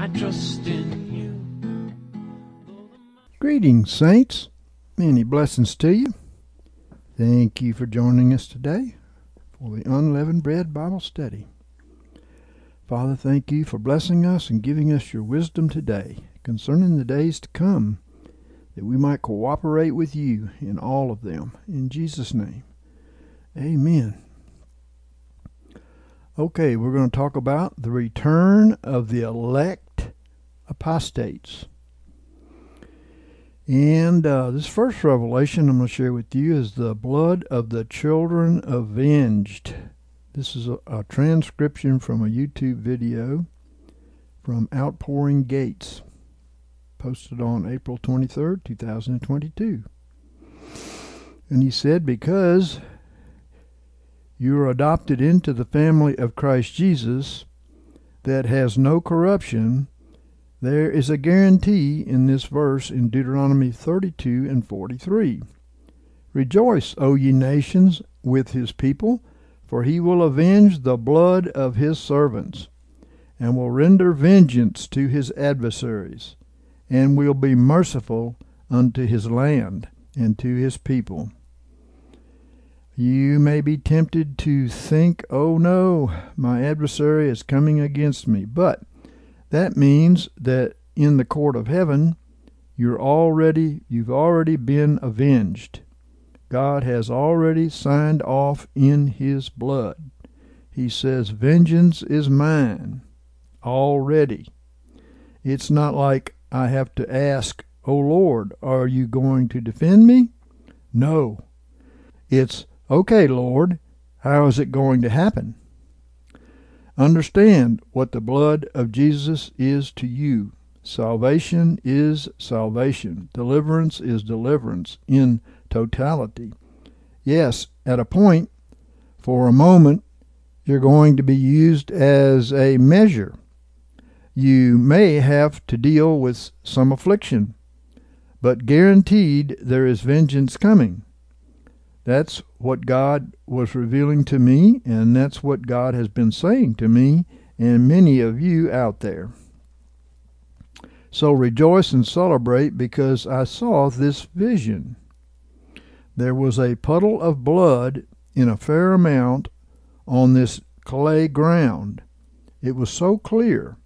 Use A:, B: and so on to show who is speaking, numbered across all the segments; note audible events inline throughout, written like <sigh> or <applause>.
A: I trust in you.
B: Greetings, saints. Many blessings to you. Thank you for joining us today for the Unleavened Bread Bible Study. Father, thank you for blessing us and giving us your wisdom today concerning the days to come, that we might cooperate with you in all of them. In Jesus' name, amen. Okay, we're going to talk about the return of the elect apostates. And uh, this first revelation I'm going to share with you is the blood of the children avenged. This is a, a transcription from a YouTube video from Outpouring Gates, posted on April 23rd, 2022. And he said, Because you are adopted into the family of Christ Jesus that has no corruption, there is a guarantee in this verse in Deuteronomy 32 and 43. Rejoice, O ye nations, with his people, for he will avenge the blood of his servants, and will render vengeance to his adversaries, and will be merciful unto his land and to his people. You may be tempted to think, oh no, my adversary is coming against me, but that means that in the court of heaven, you're already you've already been avenged. God has already signed off in his blood. He says, "Vengeance is mine." Already. It's not like I have to ask, "Oh Lord, are you going to defend me?" No. It's, "Okay, Lord, how is it going to happen?" Understand what the blood of Jesus is to you. Salvation is salvation. Deliverance is deliverance in totality. Yes, at a point, for a moment, you're going to be used as a measure. You may have to deal with some affliction, but guaranteed there is vengeance coming. That's what God was revealing to me, and that's what God has been saying to me and many of you out there. So rejoice and celebrate because I saw this vision. There was a puddle of blood in a fair amount on this clay ground. It was so clear.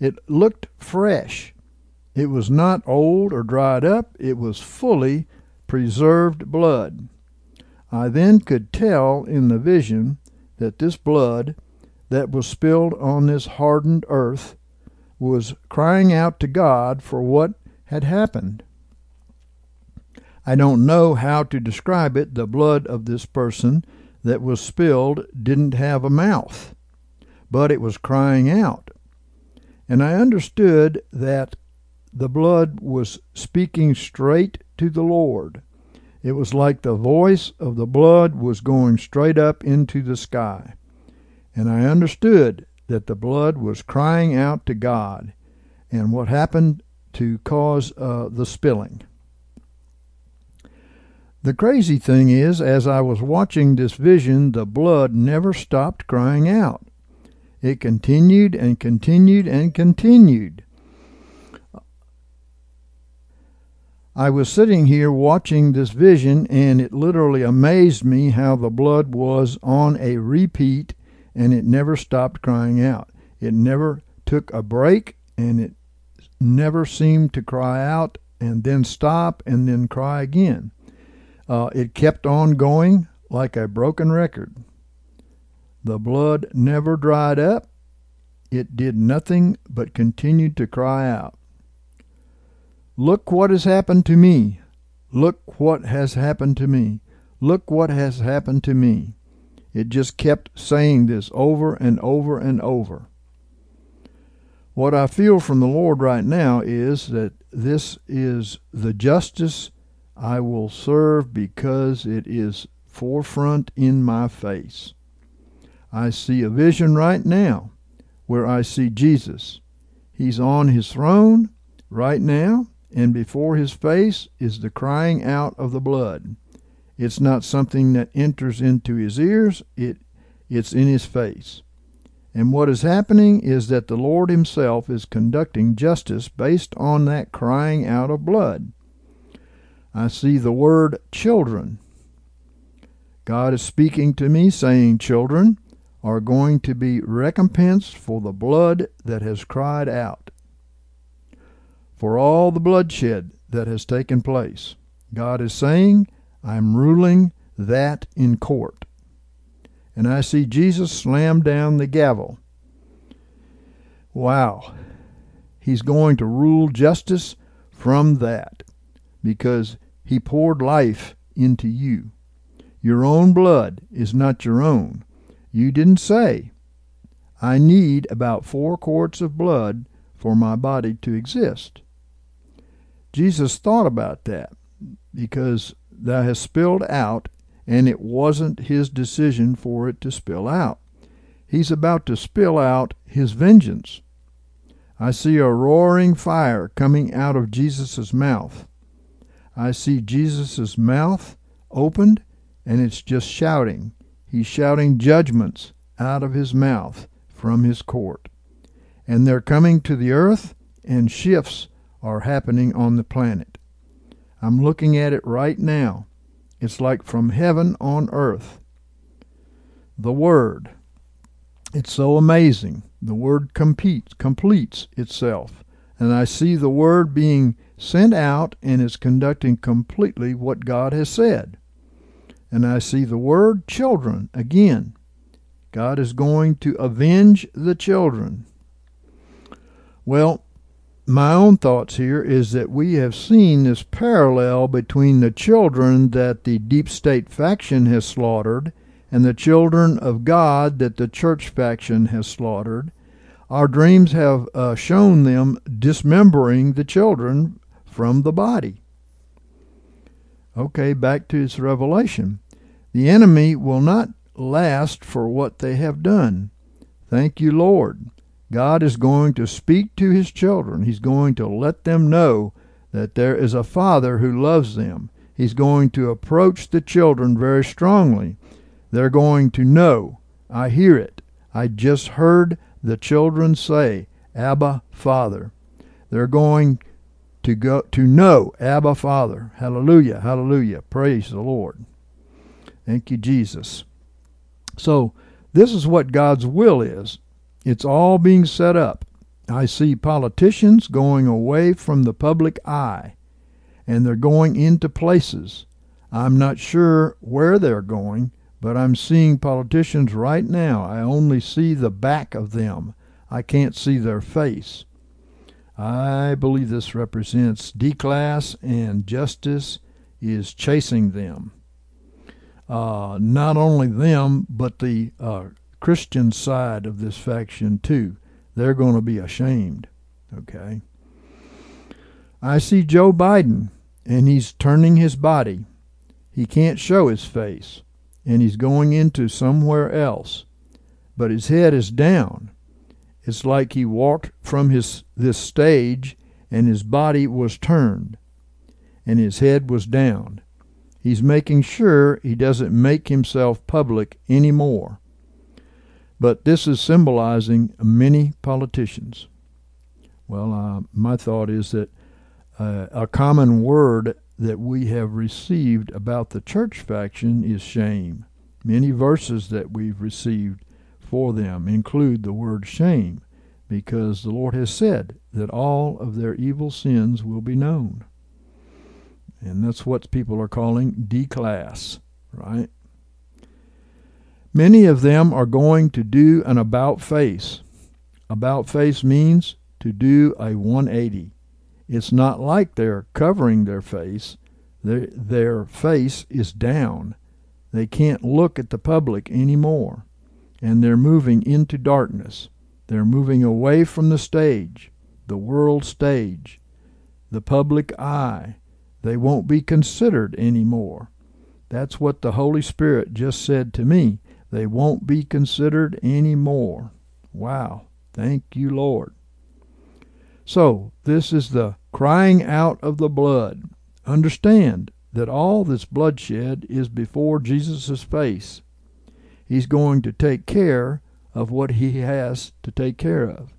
B: It looked fresh. It was not old or dried up. It was fully preserved blood. I then could tell in the vision that this blood that was spilled on this hardened earth was crying out to God for what had happened. I don't know how to describe it. The blood of this person that was spilled didn't have a mouth, but it was crying out. And I understood that the blood was speaking straight to the Lord. It was like the voice of the blood was going straight up into the sky. And I understood that the blood was crying out to God and what happened to cause uh, the spilling. The crazy thing is, as I was watching this vision, the blood never stopped crying out. It continued and continued and continued. I was sitting here watching this vision, and it literally amazed me how the blood was on a repeat and it never stopped crying out. It never took a break and it never seemed to cry out and then stop and then cry again. Uh, it kept on going like a broken record. The blood never dried up. It did nothing but continued to cry out. Look what has happened to me. Look what has happened to me. Look what has happened to me. It just kept saying this over and over and over. What I feel from the Lord right now is that this is the justice I will serve because it is forefront in my face. I see a vision right now where I see Jesus. He's on his throne right now, and before his face is the crying out of the blood. It's not something that enters into his ears, it, it's in his face. And what is happening is that the Lord himself is conducting justice based on that crying out of blood. I see the word children. God is speaking to me, saying, Children are going to be recompensed for the blood that has cried out for all the bloodshed that has taken place. God is saying, I'm ruling that in court. And I see Jesus slam down the gavel. Wow. He's going to rule justice from that because he poured life into you. Your own blood is not your own. You didn't say, I need about four quarts of blood for my body to exist. Jesus thought about that because that has spilled out, and it wasn't his decision for it to spill out. He's about to spill out his vengeance. I see a roaring fire coming out of Jesus' mouth. I see Jesus' mouth opened, and it's just shouting. He's shouting judgments out of his mouth from his court. And they're coming to the earth, and shifts are happening on the planet. I'm looking at it right now. It's like from heaven on earth. The Word. It's so amazing. The Word competes, completes itself. And I see the Word being sent out and is conducting completely what God has said. And I see the word children again. God is going to avenge the children. Well, my own thoughts here is that we have seen this parallel between the children that the deep state faction has slaughtered and the children of God that the church faction has slaughtered. Our dreams have uh, shown them dismembering the children from the body. Okay, back to its revelation. The enemy will not last for what they have done. Thank you, Lord. God is going to speak to his children. He's going to let them know that there is a father who loves them. He's going to approach the children very strongly. They're going to know, I hear it. I just heard the children say, Abba, Father. They're going to go to know Abba, Father. Hallelujah, hallelujah. Praise the Lord. Thank you, Jesus. So, this is what God's will is. It's all being set up. I see politicians going away from the public eye, and they're going into places. I'm not sure where they're going, but I'm seeing politicians right now. I only see the back of them. I can't see their face. I believe this represents D class and justice is chasing them. Uh, not only them, but the uh, Christian side of this faction too. They're going to be ashamed. Okay. I see Joe Biden, and he's turning his body. He can't show his face, and he's going into somewhere else. But his head is down. It's like he walked from his this stage and his body was turned and his head was down. He's making sure he doesn't make himself public anymore. But this is symbolizing many politicians. Well, uh, my thought is that uh, a common word that we have received about the church faction is shame. Many verses that we've received for them include the word shame because the Lord has said that all of their evil sins will be known. And that's what people are calling D class, right? Many of them are going to do an about face. About face means to do a 180. It's not like they're covering their face. Their, their face is down. They can't look at the public anymore. And they're moving into darkness. They're moving away from the stage, the world stage, the public eye. They won't be considered anymore. That's what the Holy Spirit just said to me. They won't be considered anymore. Wow. Thank you, Lord. So, this is the crying out of the blood. Understand that all this bloodshed is before Jesus' face. He's going to take care of what he has to take care of.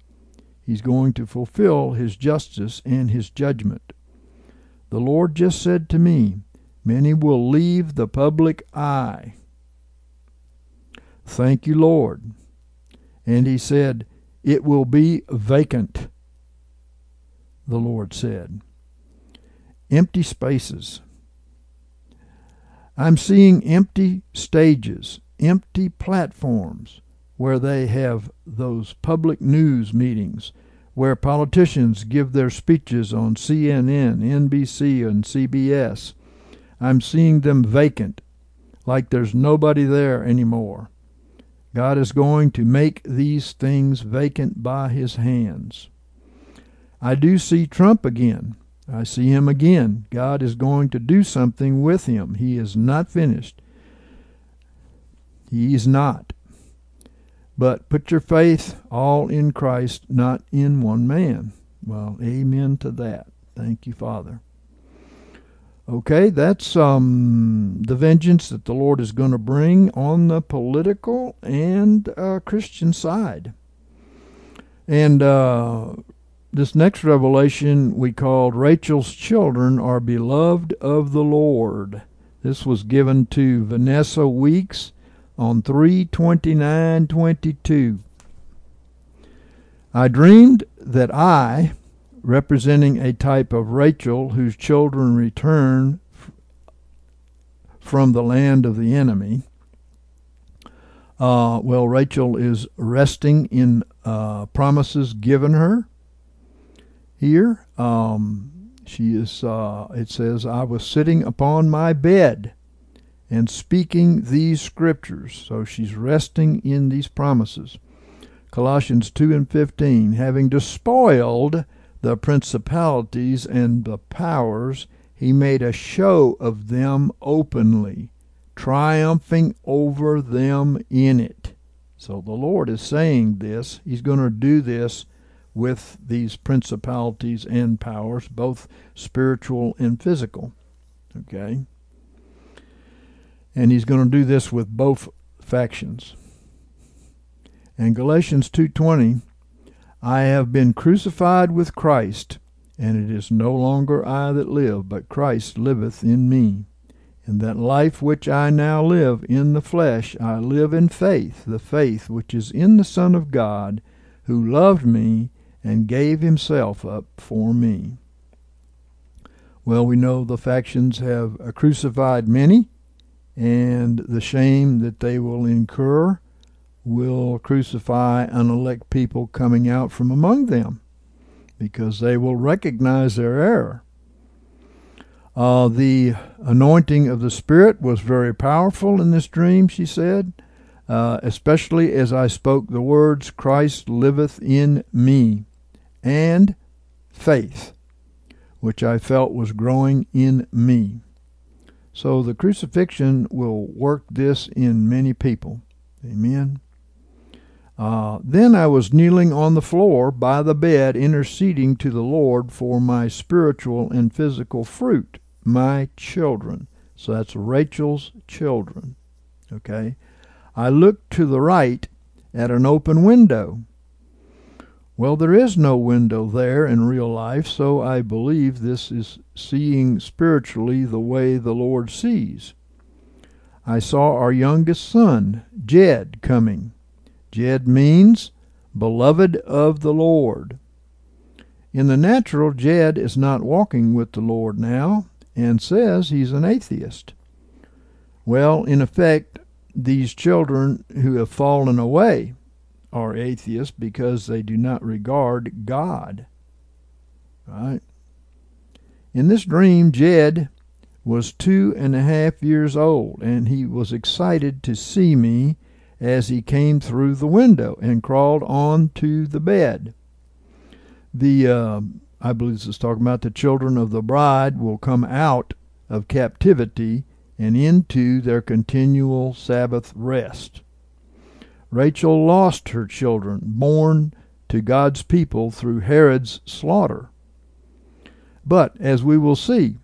B: He's going to fulfill his justice and his judgment. The Lord just said to me, Many will leave the public eye. Thank you, Lord. And he said, It will be vacant, the Lord said. Empty spaces. I'm seeing empty stages, empty platforms where they have those public news meetings, where politicians give their speeches on CNN, NBC, and CBS. I'm seeing them vacant, like there's nobody there anymore. God is going to make these things vacant by his hands. I do see Trump again. I see him again. God is going to do something with him. He is not finished. He is not. But put your faith all in Christ, not in one man. Well, amen to that. Thank you, Father. Okay, that's um, the vengeance that the Lord is going to bring on the political and uh, Christian side. And uh, this next revelation we called Rachel's Children Are Beloved of the Lord. This was given to Vanessa Weeks on 32922. I dreamed that I, representing a type of Rachel whose children return from the land of the enemy. Uh, well, Rachel is resting in uh, promises given her here. Um, she is, uh, it says, I was sitting upon my bed and speaking these scriptures. So she's resting in these promises. Colossians 2 and 15, having despoiled the principalities and the powers, he made a show of them openly, triumphing over them in it. So the Lord is saying this. He's going to do this with these principalities and powers, both spiritual and physical. Okay? And he's going to do this with both factions. And Galatians 2:20 I have been crucified with Christ, and it is no longer I that live, but Christ liveth in me. In that life which I now live in the flesh, I live in faith, the faith which is in the Son of God, who loved me and gave himself up for me. Well, we know the factions have crucified many, and the shame that they will incur will crucify and unelect people coming out from among them because they will recognize their error. Uh, the anointing of the Spirit was very powerful in this dream, she said, uh, especially as I spoke the words, Christ liveth in me, and faith, which I felt was growing in me. So the crucifixion will work this in many people. Amen. Uh, then I was kneeling on the floor by the bed, interceding to the Lord for my spiritual and physical fruit, my children. So that's Rachel's children. Okay. I looked to the right at an open window. Well, there is no window there in real life, so I believe this is seeing spiritually the way the Lord sees. I saw our youngest son, Jed, coming. Jed means beloved of the Lord. In the natural, Jed is not walking with the Lord now and says he's an atheist. Well, in effect, these children who have fallen away are atheists because they do not regard God. Right? In this dream, Jed was two and a half years old, and he was excited to see me as he came through the window and crawled on to the bed. The uh, I believe this is talking about the children of the bride will come out of captivity and into their continual Sabbath rest. Rachel lost her children, born to God's people through Herod's slaughter. But, as we will see,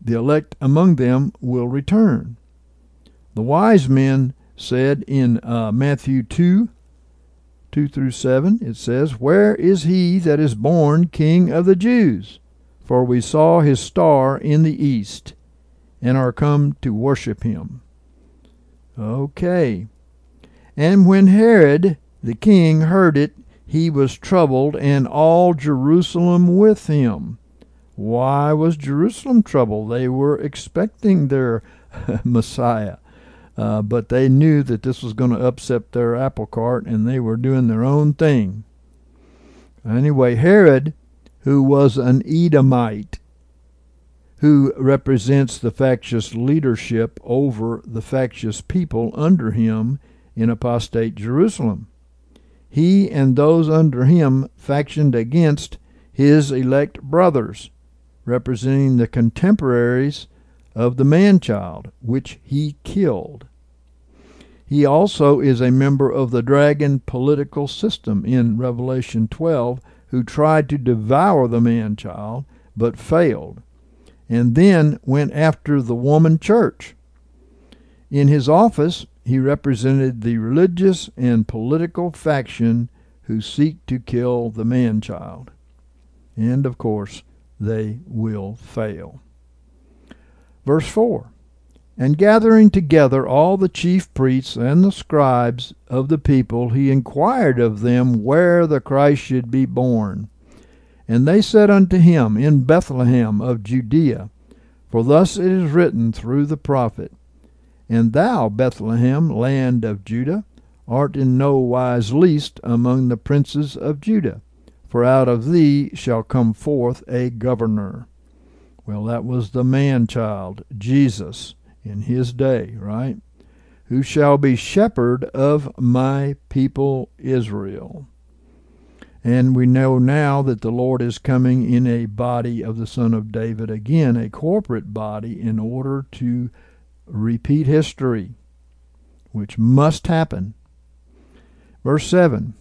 B: the elect among them will return. The wise men said in uh, Matthew 2 2 through 7, it says, Where is he that is born King of the Jews? For we saw his star in the east, and are come to worship him. Okay. And when Herod the king heard it, he was troubled, and all Jerusalem with him. Why was Jerusalem troubled? They were expecting their <laughs> Messiah. Uh, but they knew that this was going to upset their apple cart and they were doing their own thing. Anyway, Herod, who was an Edomite, who represents the factious leadership over the factious people under him in apostate Jerusalem. He and those under him factioned against his elect brothers, representing the contemporaries of the man child, which he killed. He also is a member of the dragon political system in Revelation 12, who tried to devour the man child but failed, and then went after the woman church. In his office, he represented the religious and political faction who seek to kill the man child. And of course, they will fail. Verse 4 and gathering together all the chief priests and the scribes of the people, he inquired of them where the Christ should be born. And they said unto him, In Bethlehem of Judea. For thus it is written through the prophet, And thou, Bethlehem, land of Judah, art in no wise least among the princes of Judah, for out of thee shall come forth a governor. Well, that was the man child, Jesus in his day, right? Who shall be shepherd of my people Israel. And we know now that the Lord is coming in a body of the Son of David again, a corporate body, in order to repeat history, which must happen. Verse 7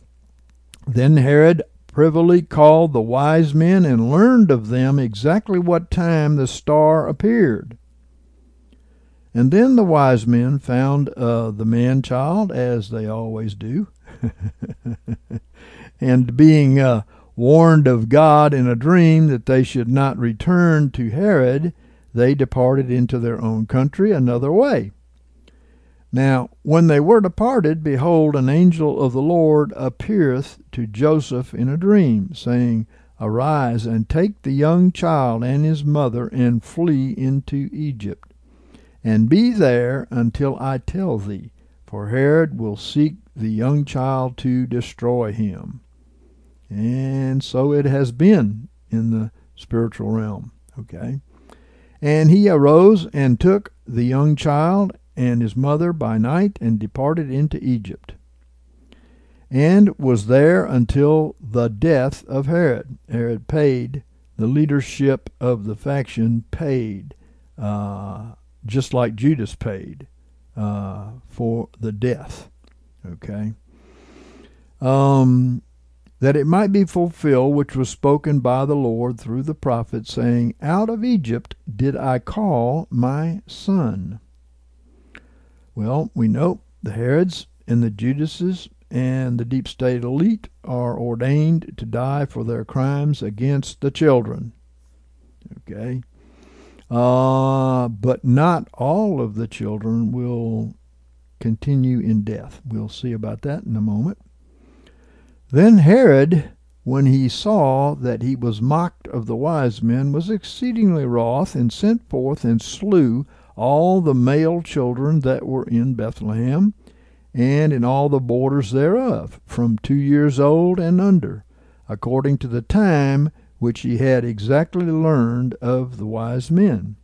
B: Then Herod privily called the wise men and learned of them exactly what time the star appeared. And then the wise men found uh, the man child, as they always do. <laughs> and being uh, warned of God in a dream that they should not return to Herod, they departed into their own country another way. Now, when they were departed, behold, an angel of the Lord appeareth to Joseph in a dream, saying, Arise and take the young child and his mother and flee into Egypt and be there until I tell thee, for Herod will seek the young child to destroy him. And so it has been in the spiritual realm. Okay. And he arose and took the young child and his mother by night and departed into Egypt, and was there until the death of Herod. Herod paid, the leadership of the faction paid uh, just like Judas paid uh, for the death. Okay. Um, that it might be fulfilled which was spoken by the Lord through the prophet, saying, Out of Egypt did I call my son. Well, we know the Herods and the Judases and the deep state elite are ordained to die for their crimes against the children. Okay. Uh, but not all of the children will continue in death. We'll see about that in a moment. Then Herod, when he saw that he was mocked of the wise men, was exceedingly wroth, and sent forth and slew all the male children that were in Bethlehem, and in all the borders thereof, from two years old and under, according to the time which he had exactly learned of the wise men.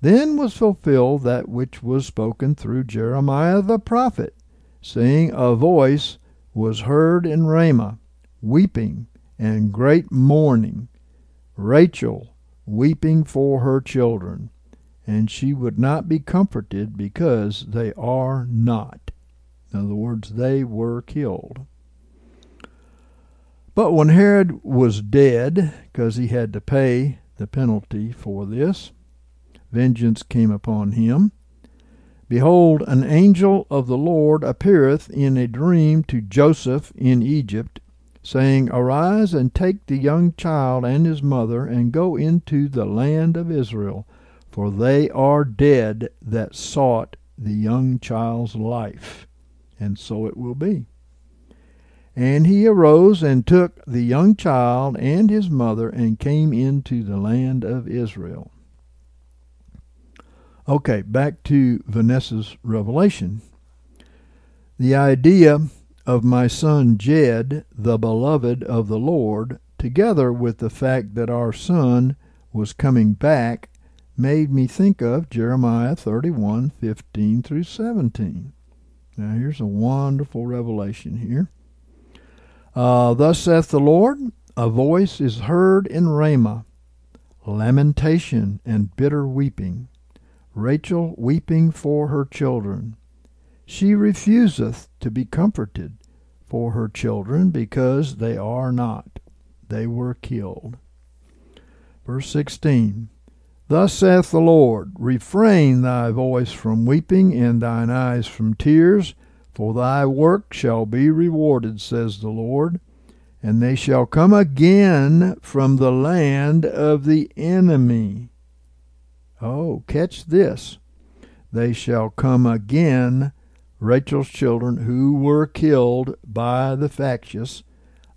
B: Then was fulfilled that which was spoken through Jeremiah the prophet, saying, A voice was heard in Ramah, weeping and great mourning, Rachel weeping for her children, and she would not be comforted because they are not. In other words, they were killed. But when Herod was dead, because he had to pay the penalty for this, vengeance came upon him. Behold, an angel of the Lord appeareth in a dream to Joseph in Egypt, saying, Arise and take the young child and his mother, and go into the land of Israel, for they are dead that sought the young child's life. And so it will be. And he arose and took the young child and his mother and came into the land of Israel. Okay, back to Vanessa's revelation. The idea of my son Jed, the beloved of the Lord, together with the fact that our son was coming back, made me think of Jeremiah 31 15 through 17. Now, here's a wonderful revelation here. Uh, Thus saith the Lord, a voice is heard in Ramah, lamentation and bitter weeping, Rachel weeping for her children. She refuseth to be comforted for her children because they are not. They were killed. Verse 16 Thus saith the Lord, Refrain thy voice from weeping and thine eyes from tears for thy work shall be rewarded, says the Lord, and they shall come again from the land of the enemy. Oh, catch this. They shall come again, Rachel's children who were killed by the factious,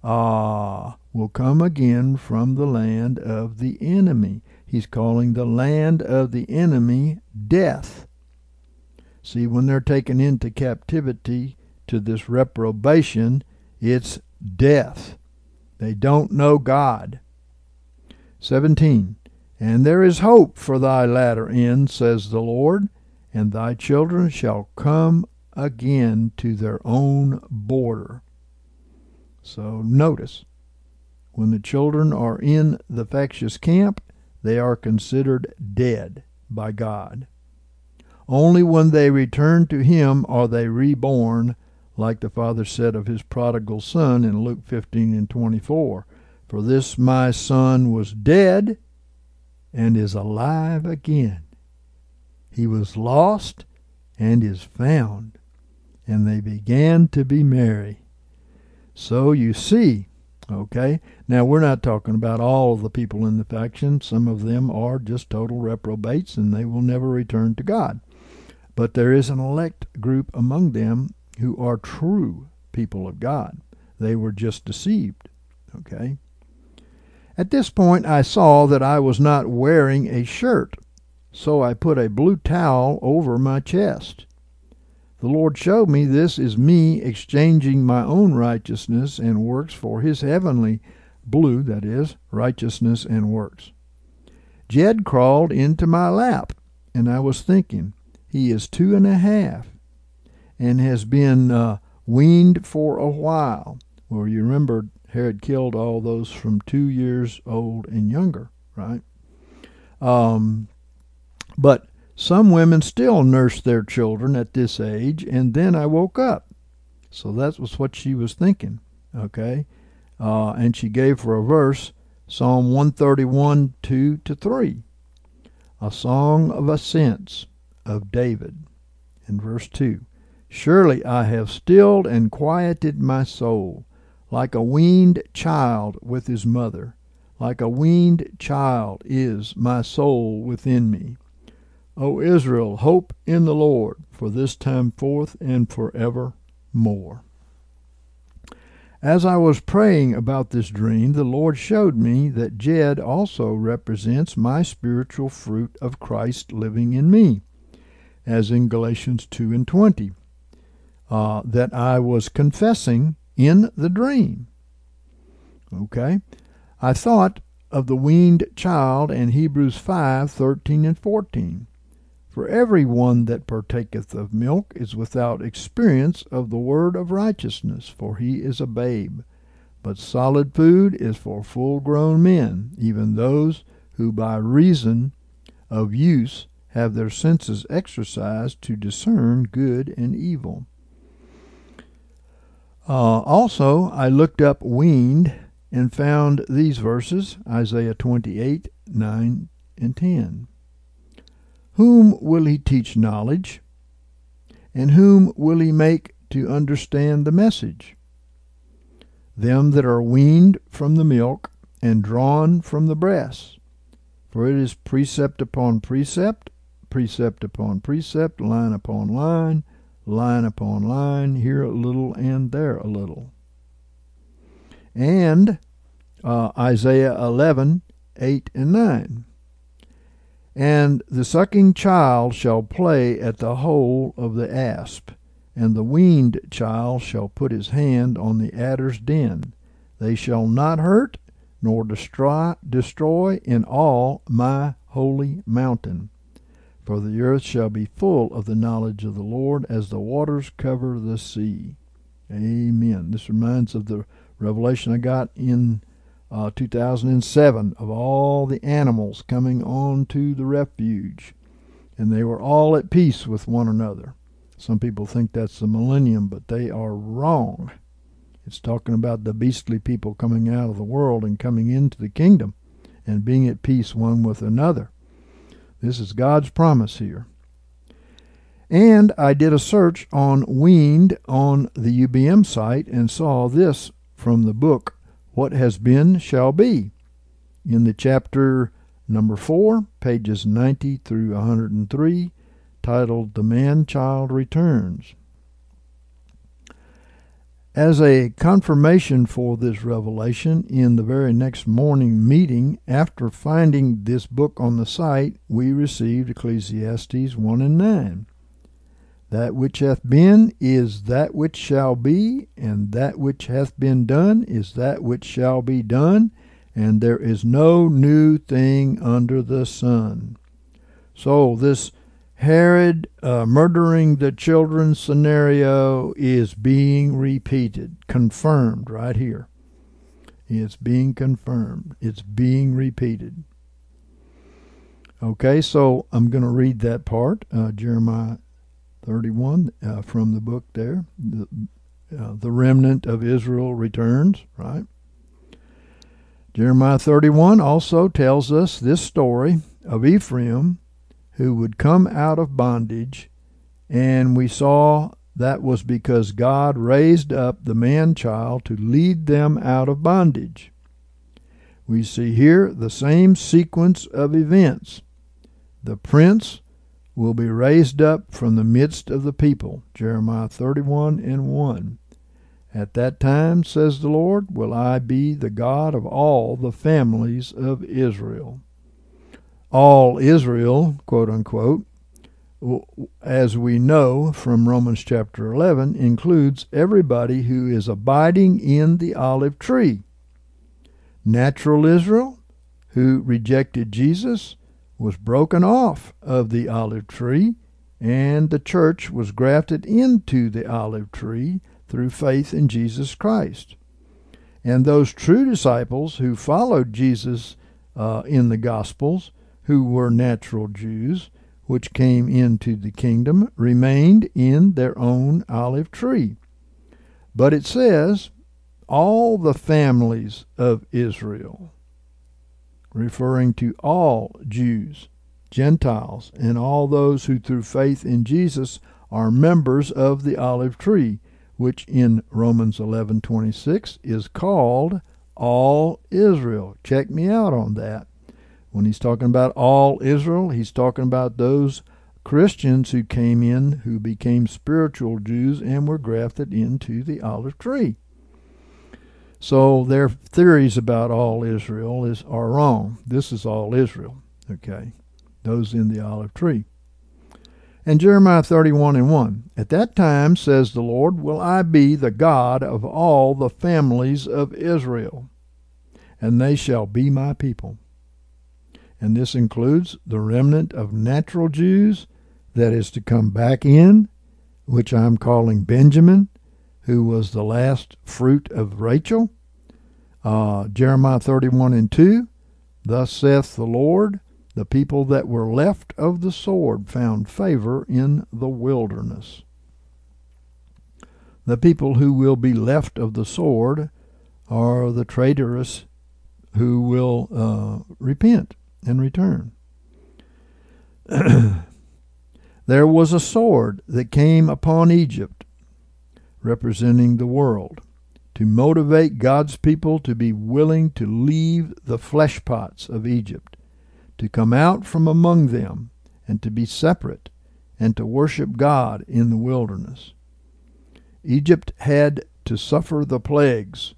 B: ah, will come again from the land of the enemy. He's calling the land of the enemy death. See, when they're taken into captivity to this reprobation, it's death. They don't know God. 17. And there is hope for thy latter end, says the Lord, and thy children shall come again to their own border. So notice, when the children are in the factious camp, they are considered dead by God. Only when they return to him are they reborn, like the Father said of his prodigal son in Luke 15 and 24. For this my son was dead and is alive again. He was lost and is found. And they began to be merry. So you see, okay, now we're not talking about all of the people in the faction. Some of them are just total reprobates and they will never return to God. But there is an elect group among them who are true people of God. They were just deceived. Okay? At this point, I saw that I was not wearing a shirt, so I put a blue towel over my chest. The Lord showed me this is me exchanging my own righteousness and works for his heavenly blue, that is, righteousness and works. Jed crawled into my lap, and I was thinking, he is two and a half and has been uh, weaned for a while. Well, you remember Herod killed all those from two years old and younger, right? Um, but some women still nurse their children at this age, and then I woke up. So that was what she was thinking, okay? Uh, and she gave for a verse Psalm 131, 2 to 3, a song of ascents of David. In verse 2 Surely I have stilled and quieted my soul, like a weaned child with his mother. Like a weaned child is my soul within me. O Israel, hope in the Lord, for this time forth and forevermore. As I was praying about this dream, the Lord showed me that Jed also represents my spiritual fruit of Christ living in me as in Galatians 2 and 20, uh, that I was confessing in the dream. Okay? I thought of the weaned child in Hebrews 5 13 and 14. For every one that partaketh of milk is without experience of the word of righteousness, for he is a babe. But solid food is for full grown men, even those who by reason of use have their senses exercised to discern good and evil. Uh, also, I looked up weaned and found these verses Isaiah 28 9 and 10. Whom will he teach knowledge? And whom will he make to understand the message? Them that are weaned from the milk and drawn from the breast. For it is precept upon precept, precept upon precept, line upon line, line upon line, here a little and there a little. And uh, Isaiah 11, 8 and 9. And the sucking child shall play at the hole of the asp, and the weaned child shall put his hand on the adder's den. They shall not hurt nor destroy, destroy in all my holy mountain. For the earth shall be full of the knowledge of the Lord as the waters cover the sea. Amen. This reminds of the revelation I got in uh, 2007 of all the animals coming on to the refuge, and they were all at peace with one another. Some people think that's the millennium, but they are wrong. It's talking about the beastly people coming out of the world and coming into the kingdom and being at peace one with another. This is God's promise here. And I did a search on weaned on the UBM site and saw this from the book what has been shall be. In the chapter number 4, pages 90 through 103, titled The Man Child Returns. As a confirmation for this revelation, in the very next morning meeting, after finding this book on the site, we received Ecclesiastes 1 and 9. That which hath been is that which shall be, and that which hath been done is that which shall be done, and there is no new thing under the sun. So, this Herod uh, murdering the children scenario is being repeated, confirmed right here. It's being confirmed, it's being repeated. Okay, so I'm going to read that part, uh, Jeremiah 31 uh, from the book there. The, uh, the remnant of Israel returns, right? Jeremiah 31 also tells us this story of Ephraim who would come out of bondage, and we saw that was because God raised up the man child to lead them out of bondage. We see here the same sequence of events. The prince will be raised up from the midst of the people. Jeremiah 31 and 1. At that time, says the Lord, will I be the God of all the families of Israel. All Israel, quote unquote, as we know from Romans chapter 11, includes everybody who is abiding in the olive tree. Natural Israel, who rejected Jesus, was broken off of the olive tree, and the church was grafted into the olive tree through faith in Jesus Christ. And those true disciples who followed Jesus uh, in the Gospels, who were natural Jews, which came into the kingdom, remained in their own olive tree. But it says, all the families of Israel referring to all Jews, Gentiles, and all those who through faith in Jesus are members of the olive tree, which in Romans 11:26 is called all Israel. Check me out on that. When he's talking about all Israel, he's talking about those Christians who came in who became spiritual Jews and were grafted into the olive tree. So their theories about all Israel is are wrong. This is all Israel, okay? Those in the olive tree. And Jeremiah 31 and 1. At that time, says the Lord, will I be the God of all the families of Israel, and they shall be my people. And this includes the remnant of natural Jews that is to come back in, which I'm calling Benjamin, who was the last fruit of Rachel. Uh, Jeremiah 31 and 2 Thus saith the Lord, the people that were left of the sword found favor in the wilderness. The people who will be left of the sword are the traitorous who will uh, repent and return. <clears throat> there was a sword that came upon Egypt, representing the world, to motivate God's people to be willing to leave the flesh pots of Egypt, to come out from among them, and to be separate, and to worship God in the wilderness. Egypt had to suffer the plagues,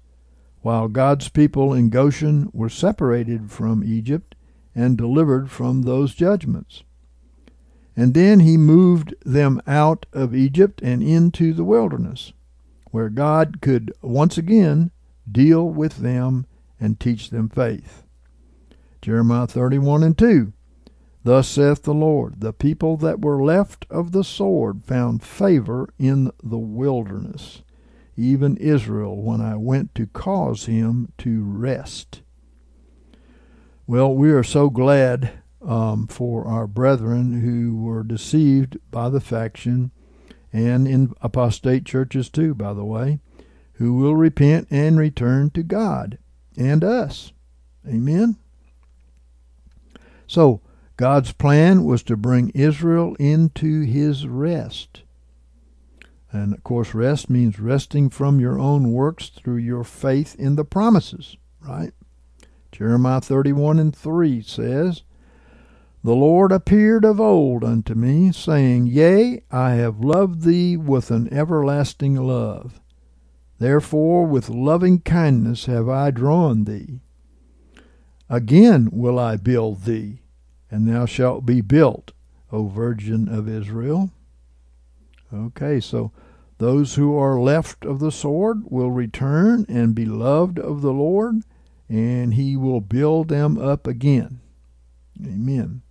B: while God's people in Goshen were separated from Egypt and delivered from those judgments. And then he moved them out of Egypt and into the wilderness, where God could once again deal with them and teach them faith. Jeremiah 31 and 2. Thus saith the Lord, the people that were left of the sword found favor in the wilderness, even Israel, when I went to cause him to rest. Well, we are so glad um, for our brethren who were deceived by the faction and in apostate churches too, by the way, who will repent and return to God and us. Amen. So, God's plan was to bring Israel into his rest. And of course, rest means resting from your own works through your faith in the promises, right? Jeremiah 31 and 3 says, the Lord appeared of old unto me, saying, Yea, I have loved thee with an everlasting love. Therefore with loving kindness have I drawn thee. Again will I build thee, and thou shalt be built, O Virgin of Israel. Okay, so those who are left of the sword will return and be loved of the Lord, and he will build them up again. Amen.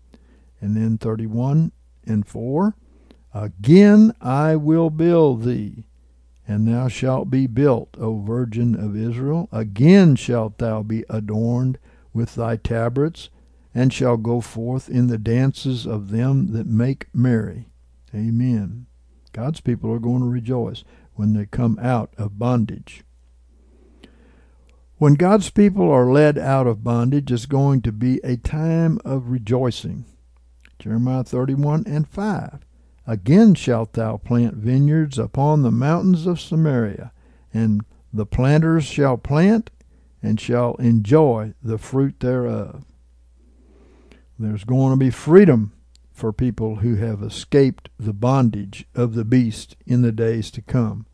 B: And then 31 and 4 Again I will build thee, and thou shalt be built, O Virgin of Israel. Again shalt thou be adorned with thy tabrets, and shall go forth in the dances of them that make merry. Amen. God's people are going to rejoice when they come out of bondage. When God's people are led out of bondage, it's going to be a time of rejoicing. Jeremiah 31 and 5. Again shalt thou plant vineyards upon the mountains of Samaria, and the planters shall plant and shall enjoy the fruit thereof. There's going to be freedom for people who have escaped the bondage of the beast in the days to come.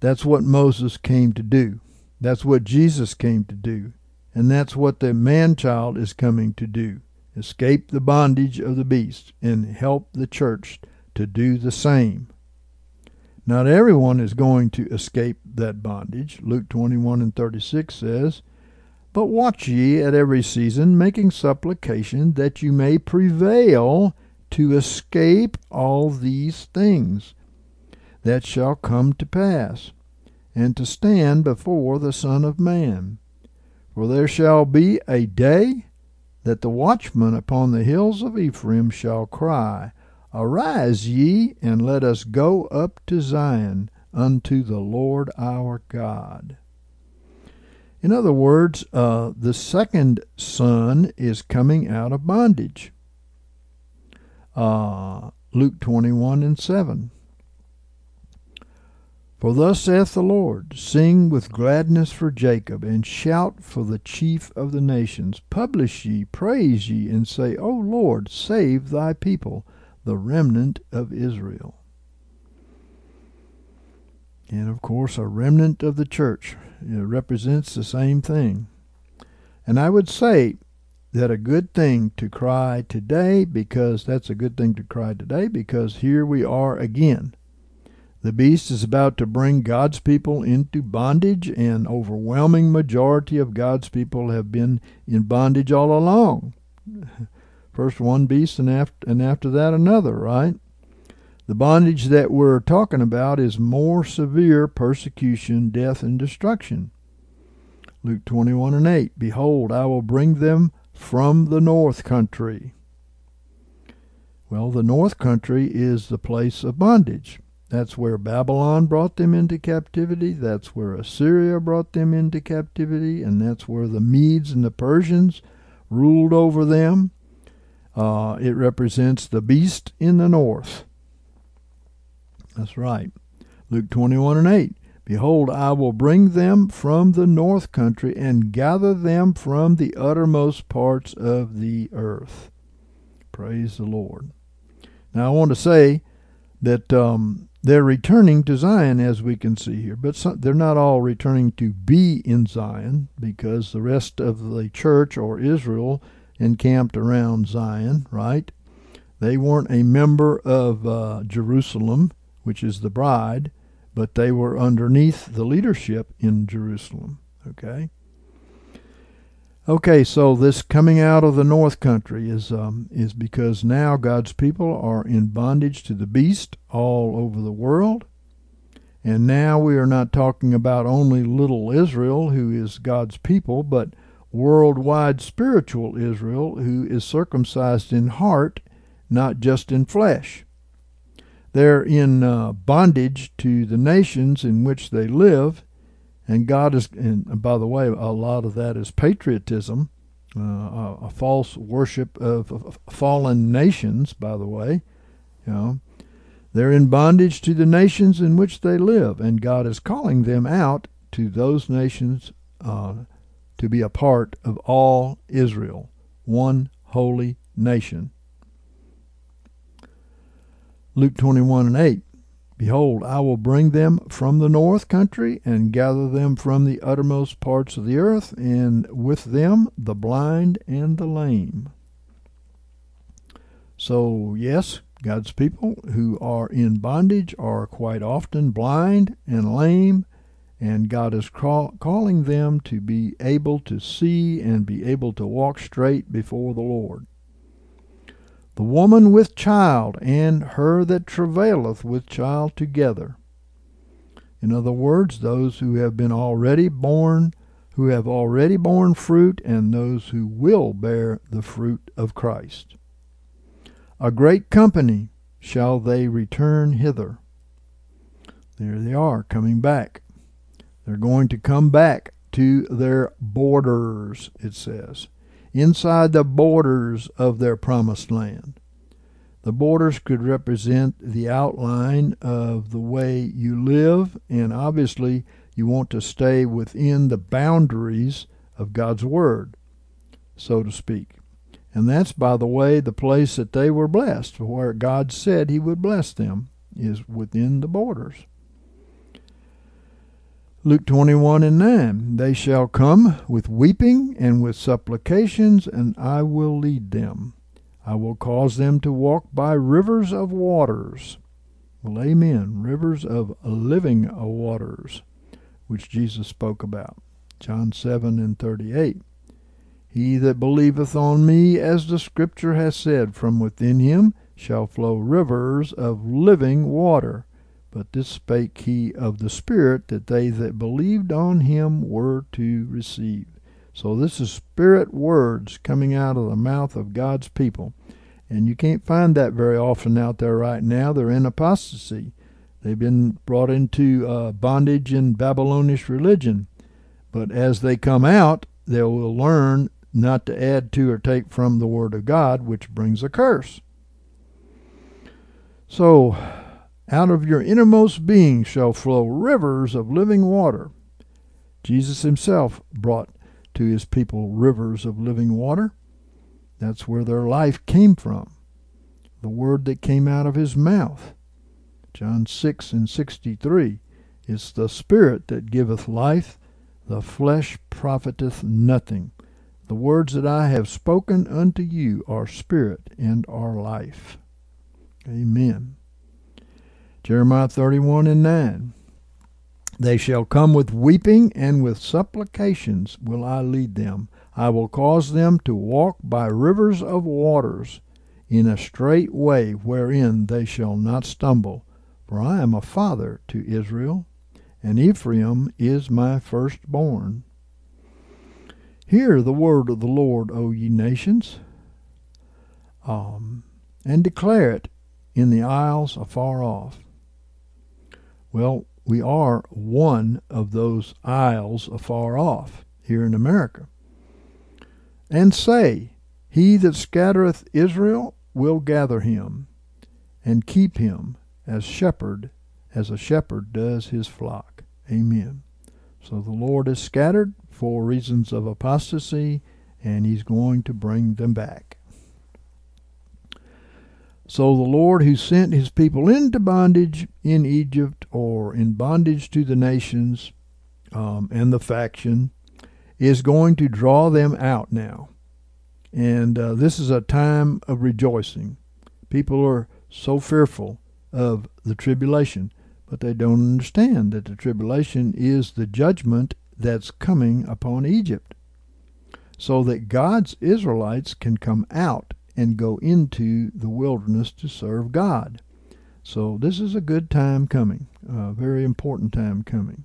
B: That's what Moses came to do. That's what Jesus came to do. And that's what the man child is coming to do escape the bondage of the beast, and help the church to do the same. Not everyone is going to escape that bondage. Luke 21 and 36 says, But watch ye at every season, making supplication that you may prevail to escape all these things that shall come to pass, and to stand before the Son of Man. For there shall be a day that the watchman upon the hills of Ephraim shall cry, Arise ye, and let us go up to Zion unto the Lord our God. In other words, uh, the second son is coming out of bondage. Uh, Luke 21 and 7. For thus saith the Lord Sing with gladness for Jacob, and shout for the chief of the nations. Publish ye, praise ye, and say, O Lord, save thy people, the remnant of Israel. And of course, a remnant of the church represents the same thing. And I would say that a good thing to cry today, because that's a good thing to cry today, because here we are again the beast is about to bring God's people into bondage, and overwhelming majority of God's people have been in bondage all along. <laughs> First one beast and after and after that another, right? The bondage that we're talking about is more severe persecution, death, and destruction. Luke 21 and 8 Behold, I will bring them from the north country. Well, the north country is the place of bondage. That's where Babylon brought them into captivity. That's where Assyria brought them into captivity. And that's where the Medes and the Persians ruled over them. Uh, it represents the beast in the north. That's right. Luke 21 and 8. Behold, I will bring them from the north country and gather them from the uttermost parts of the earth. Praise the Lord. Now, I want to say that um, they're returning to Zion, as we can see here, but some, they're not all returning to be in Zion because the rest of the church or Israel encamped around Zion, right? They weren't a member of uh, Jerusalem which is the bride, but they were underneath the leadership in Jerusalem. Okay. Okay, so this coming out of the north country is um, is because now God's people are in bondage to the beast all over the world, and now we are not talking about only little Israel, who is God's people, but worldwide spiritual Israel, who is circumcised in heart, not just in flesh. They're in uh, bondage to the nations in which they live, and God is. And by the way, a lot of that is patriotism, uh, a, a, false worship of, of, fallen nations. By the way, you know, they're in bondage to the nations in which they live, and God is calling them out to those nations uh, to be a part of all Israel, one holy nation. Luke 21 and 8. Behold, I will bring them from the north country and gather them from the uttermost parts of the earth, and with them the blind and the lame. So, yes, God's people who are in bondage are quite often blind and lame, and God is call, calling them to be able to see and be able to walk straight before the Lord the woman with child, and her that travaileth with child together. In other words, those who have been already born, who have already borne fruit, and those who will bear the fruit of Christ. A great company shall they return hither. There they are, coming back. They're going to come back to their borders, it says inside the borders of their promised land. The borders could represent the outline of the way you live, and obviously, you want to stay within the boundaries of God's Word, so to speak. And that's, by the way, the place that they were blessed, where God said He would bless them, is within the borders. Luke 21 and 9 They shall come with weeping and with supplications, and I will lead them. I will cause them to walk by rivers of waters. Well, amen. Rivers of living waters, which Jesus spoke about. John 7 and 38. He that believeth on me, as the Scripture has said, from within him shall flow rivers of living water. But this spake he of the Spirit, that they that believed on him were to receive. So this is Spirit words coming out of the mouth of God's people. And you can't find that very often out there right now. They're in apostasy. They've been brought into uh, bondage in Babylonish religion. But as they come out, they will learn not to add to or take from the Word of God, which brings a curse. So, out of your innermost being shall flow rivers of living water. Jesus himself brought to his people rivers of living water. That's where their life came from. The word that came out of his mouth. John 6 and 63. It's the Spirit that giveth life, the flesh profiteth nothing. The words that I have spoken unto you are spirit and are life. Amen. Jeremiah 31 and 9. They shall come with weeping and with supplications will I lead them. I will cause them to walk by rivers of waters in a straight way wherein they shall not stumble. For I am a father to Israel, and Ephraim is my firstborn. Hear the word of the Lord, O ye nations, um, and declare it in the isles afar off. Well, we are one of those isles afar off here in America. And say, He that scattereth Israel will gather him, and keep him as shepherd, as a shepherd does his flock. Amen. So the Lord is scattered for reasons of apostasy, and he's going to bring them back. So the Lord who sent his people into bondage in Egypt or in bondage to the nations um, and the faction is going to draw them out now. And uh, this is a time of rejoicing. People are so fearful of the tribulation, but they don't understand that the tribulation is the judgment that's coming upon Egypt. So that God's Israelites can come out and go into the wilderness to serve God. So this is a good time coming, a very important time coming.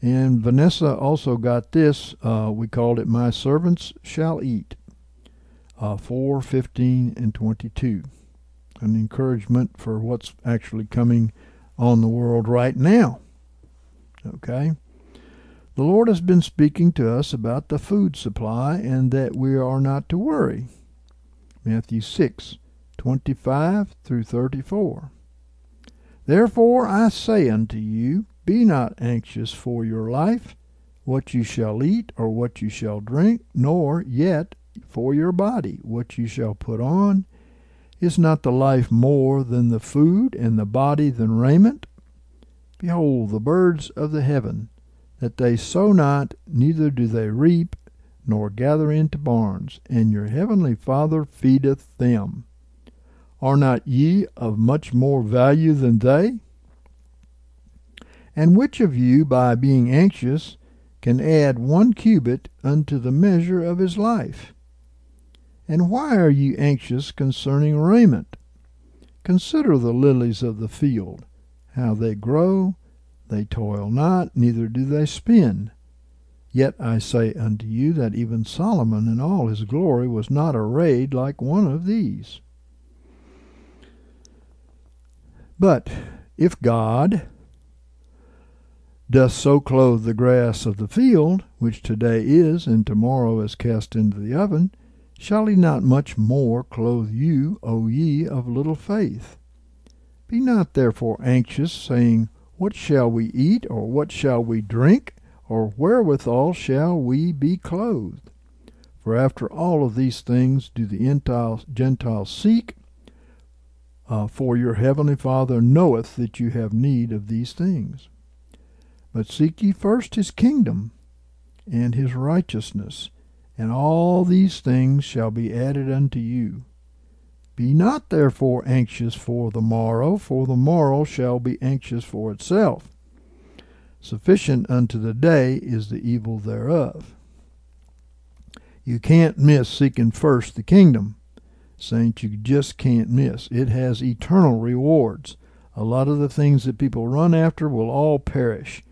B: And Vanessa also got this. Uh, we called it "My Servants Shall Eat." Uh, Four, fifteen, and twenty-two. An encouragement for what's actually coming on the world right now. Okay. The Lord has been speaking to us about the food supply and that we are not to worry. Matthew 6, 25 through 34. Therefore I say unto you, Be not anxious for your life, what you shall eat or what you shall drink, nor yet for your body, what you shall put on. Is not the life more than the food, and the body than raiment? Behold, the birds of the heaven, that they sow not, neither do they reap, nor gather into barns, and your heavenly Father feedeth them. Are not ye of much more value than they? And which of you, by being anxious, can add one cubit unto the measure of his life? And why are ye anxious concerning raiment? Consider the lilies of the field, how they grow, they toil not, neither do they spin. Yet I say unto you that even Solomon in all his glory was not arrayed like one of these. But if God doth so clothe the grass of the field, which today is, and tomorrow is cast into the oven, shall he not much more clothe you, O ye of little faith? Be not therefore anxious, saying, what shall we eat, or what shall we drink, or wherewithal shall we be clothed? For after all of these things do the Gentiles seek, uh, for your heavenly Father knoweth that you have need of these things. But seek ye first his kingdom and his righteousness, and all these things shall be added unto you. Be not therefore anxious for the morrow, for the morrow shall be anxious for itself. Sufficient unto the day is the evil thereof. You can't miss seeking first the kingdom. Saints, you just can't miss. It has eternal rewards. A lot of the things that people run after will all perish,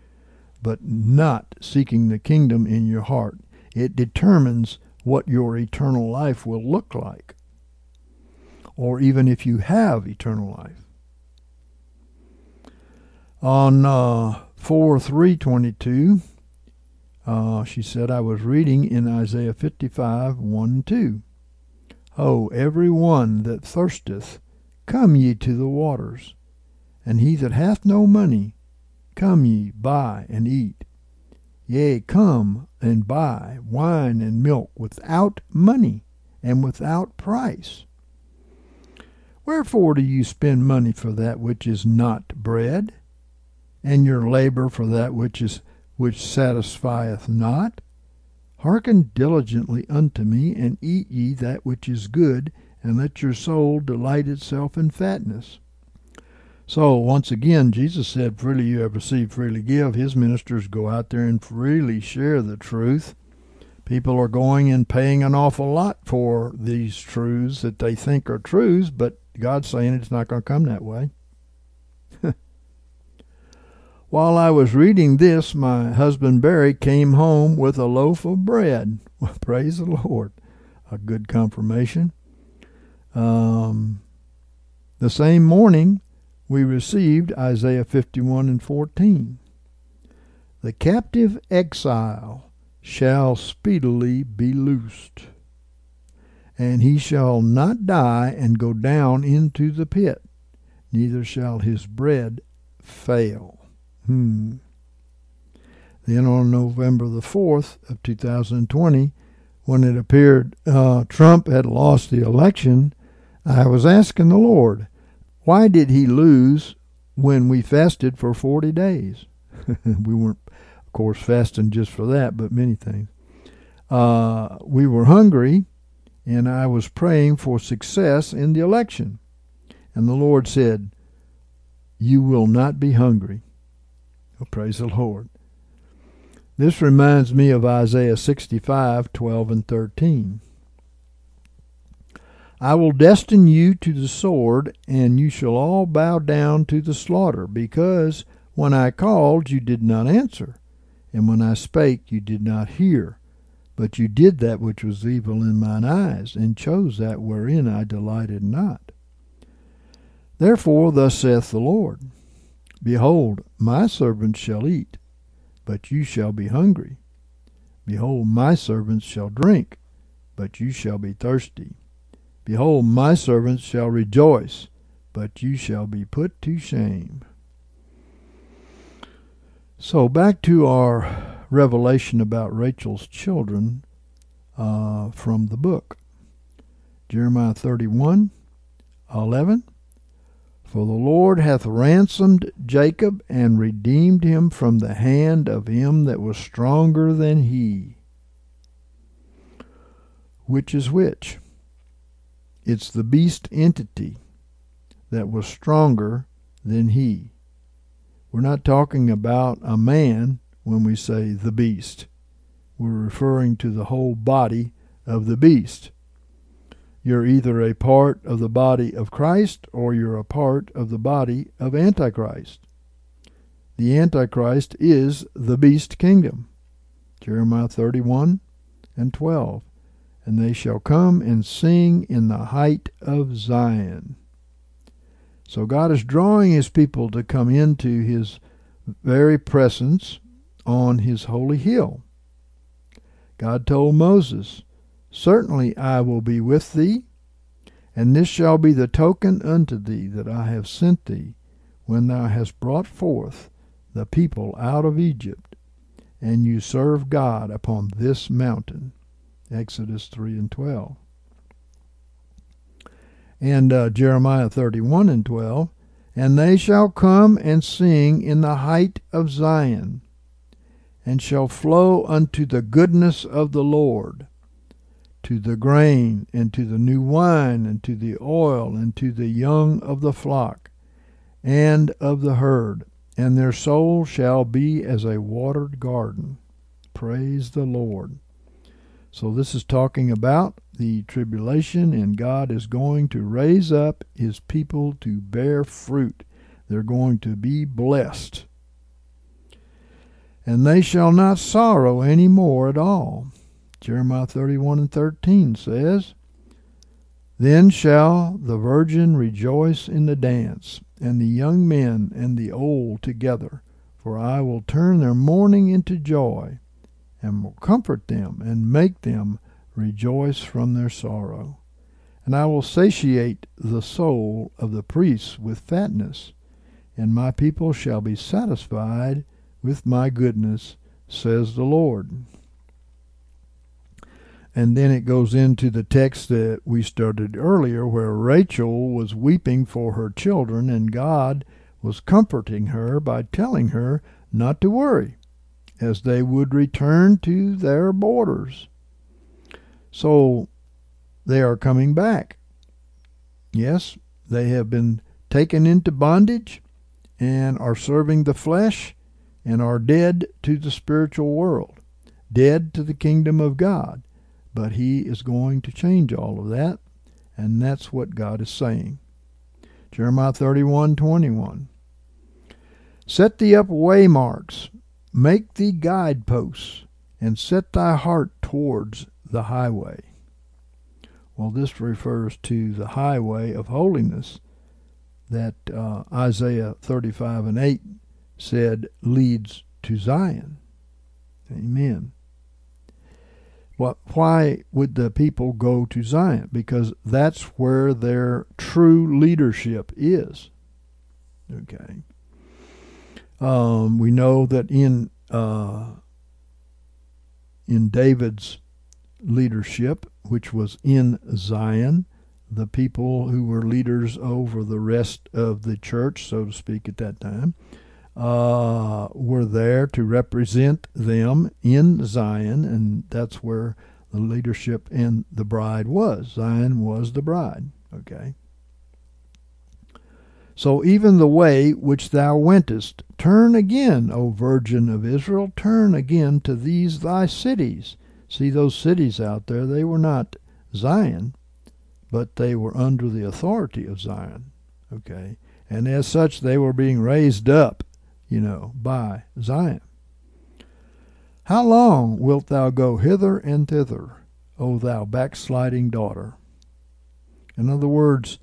B: but not seeking the kingdom in your heart. It determines what your eternal life will look like or even if you have eternal life. On uh, 4 322, uh, she said, I was reading in Isaiah 55 1 2. Oh, every one that thirsteth, come ye to the waters, and he that hath no money, come ye, buy and eat. Yea, come and buy wine and milk without money and without price. Wherefore do you spend money for that which is not bread, and your labor for that which is which satisfieth not? Hearken diligently unto me, and eat ye that which is good, and let your soul delight itself in fatness. So, once again, Jesus said, Freely you have received, freely give. His ministers go out there and freely share the truth. People are going and paying an awful lot for these truths that they think are truths, but God's saying it's not going to come that way. While I was reading this, my husband Barry came home with a loaf of bread. <laughs> Praise the Lord. A good confirmation. Um, the same morning, we received Isaiah 51 and 14. The captive exile shall speedily be loosed, and he shall not die and go down into the pit, neither shall his bread fail. Hmm. Then on November the 4th of 2020, when it appeared uh, Trump had lost the election, I was asking the Lord, why did he lose when we fasted for 40 days? <laughs> we weren't, of course, fasting just for that, but many things. Uh, we were hungry, and I was praying for success in the election. And the Lord said, You will not be hungry. Oh, <laughs> praise the Lord. This reminds me of Isaiah 65 12 and 13. I will destine you to the sword, and you shall all bow down to the slaughter, because when I called, you did not answer, and when I spake, you did not hear. But you did that which was evil in mine eyes, and chose that wherein I delighted not. Therefore, thus saith the Lord Behold, my servants shall eat, but you shall be hungry. Behold, my servants shall drink, but you shall be thirsty. Behold, my servants shall rejoice, but you shall be put to shame. So, back to our revelation about Rachel's children uh, from the book Jeremiah 31 11. For the Lord hath ransomed Jacob and redeemed him from the hand of him that was stronger than he. Which is which? It's the beast entity that was stronger than he. We're not talking about a man when we say the beast. We're referring to the whole body of the beast. You're either a part of the body of Christ or you're a part of the body of Antichrist. The Antichrist is the beast kingdom. Jeremiah 31 and 12. And they shall come and sing in the height of Zion. So God is drawing his people to come into his very presence on his holy hill. God told Moses, Certainly I will be with thee, and this shall be the token unto thee that I have sent thee, when thou hast brought forth the people out of Egypt, and you serve God upon this mountain. Exodus 3 and 12. And uh, Jeremiah 31 and 12. And they shall come and sing in the height of Zion, and shall flow unto the goodness of the Lord to the grain, and to the new wine, and to the oil, and to the young of the flock, and of the herd, and their soul shall be as a watered garden. Praise the Lord. So, this is talking about the tribulation, and God is going to raise up his people to bear fruit. They're going to be blessed. And they shall not sorrow any more at all Jeremiah 31 and 13 says, Then shall the virgin rejoice in the dance, and the young men and the old together, for I will turn their mourning into joy, and will comfort them, and make them rejoice from their sorrow. And I will satiate the soul of the priests with fatness, and my people shall be satisfied with my goodness, says the Lord. And then it goes into the text that we started earlier, where Rachel was weeping for her children, and God was comforting her by telling her not to worry, as they would return to their borders. So they are coming back. Yes, they have been taken into bondage and are serving the flesh and are dead to the spiritual world dead to the kingdom of God. But he is going to change all of that, and that's what God is saying. Jeremiah 31 21. Set thee up waymarks, make thee guideposts, and set thy heart towards the highway. Well, this refers to the highway of holiness that uh, Isaiah 35 and 8 said leads to Zion. Amen. Well, why would the people go to Zion? Because that's where their true leadership is. Okay. Um, we know that in uh, in David's leadership, which was in Zion, the people who were leaders over the rest of the church, so to speak, at that time, uh, were there to represent them in Zion, and that's where the leadership and the bride was. Zion was the bride. Okay. So even the way which thou wentest, turn again, O Virgin of Israel, turn again to these thy cities. See those cities out there, they were not Zion, but they were under the authority of Zion. Okay. And as such, they were being raised up you know, by Zion. How long wilt thou go hither and thither, O thou backsliding daughter? In other words,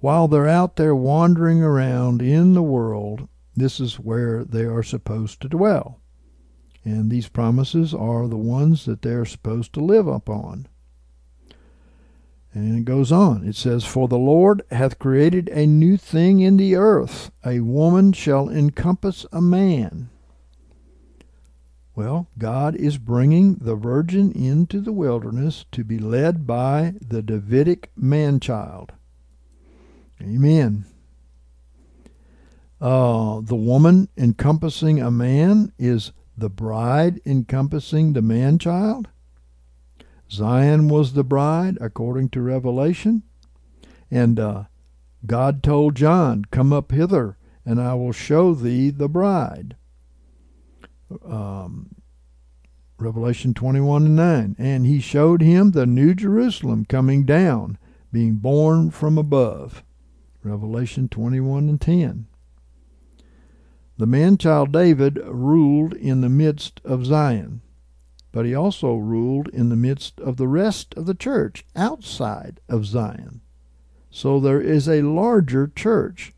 B: while they're out there wandering around in the world, this is where they are supposed to dwell. And these promises are the ones that they're supposed to live upon. And it goes on. It says, For the Lord hath created a new thing in the earth. A woman shall encompass a man. Well, God is bringing the virgin into the wilderness to be led by the Davidic man child. Amen. Uh, the woman encompassing a man is the bride encompassing the man child. Zion was the bride, according to Revelation. And uh, God told John, Come up hither, and I will show thee the bride. Um, Revelation 21 and 9. And he showed him the new Jerusalem coming down, being born from above. Revelation 21 and 10. The man child David ruled in the midst of Zion but he also ruled in the midst of the rest of the church outside of Zion. So there is a larger church.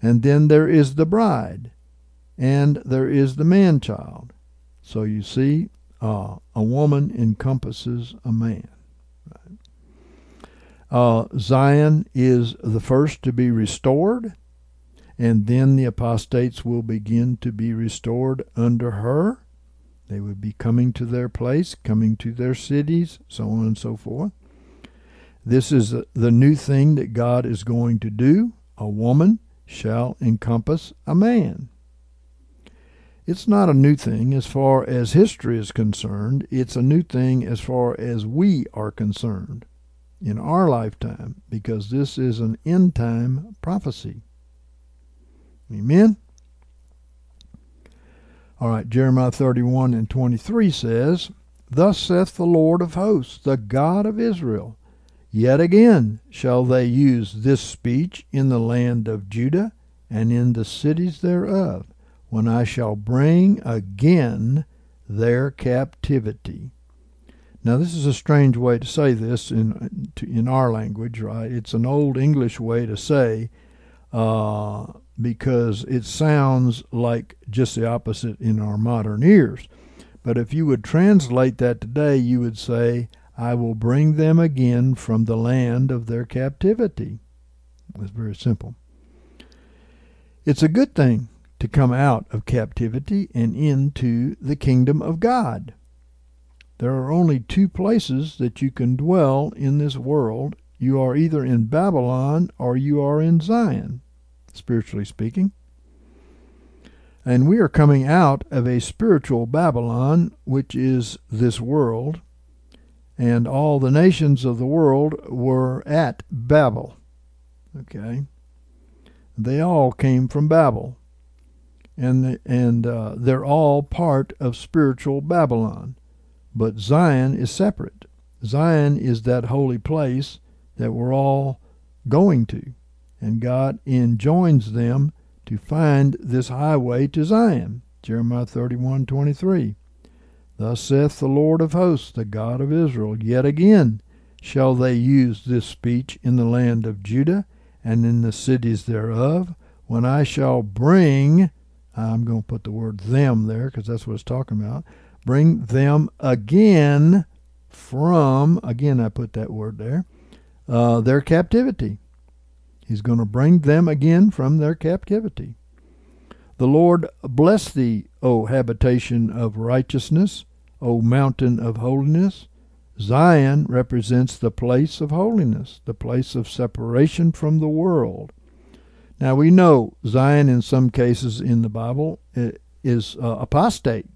B: And then there is the bride, and there is the man child. So you see, uh, a woman encompasses a man. Uh, Zion is the first to be restored, and then the apostates will begin to be restored under her. They would be coming to their place, coming to their cities, so on and so forth. This is the new thing that God is going to do. A woman shall encompass a man. It's not a new thing as far as history is concerned. It's a new thing as far as we are concerned in our lifetime because this is an end time prophecy. Amen? All right, Jeremiah 31 and 23 says, Thus saith the Lord of hosts, the God of Israel, Yet again shall they use this speech in the land of Judah and in the cities thereof, when I shall bring again their captivity. Now, this is a strange way to say this in in our language, right? It's an old English way to say uh, because it sounds like just the opposite in our modern ears. But if you would translate that today, you would say, I will bring them again from the land of their captivity. It's very simple. It's a good thing to come out of captivity and into the kingdom of God. There are only two places that you can dwell in this world. You are either in Babylon or you are in Zion spiritually speaking. And we are coming out of a spiritual Babylon, which is this world, and all the nations of the world were at Babel. Okay? They all came from Babel. and and uh, they're all part of spiritual Babylon. But Zion is separate. Zion is that holy place that we're all going to, and God enjoins them to find this highway to Zion. Jeremiah thirty-one twenty-three. Thus saith the Lord of hosts, the God of Israel, Yet again shall they use this speech in the land of Judah and in the cities thereof, when I shall bring, I'm going to put the word them there because that's what it's talking about, bring them again from, again I put that word there, uh, their captivity. He's going to bring them again from their captivity. The Lord bless thee, O habitation of righteousness, O mountain of holiness. Zion represents the place of holiness, the place of separation from the world. Now we know Zion in some cases in the Bible is uh, apostate.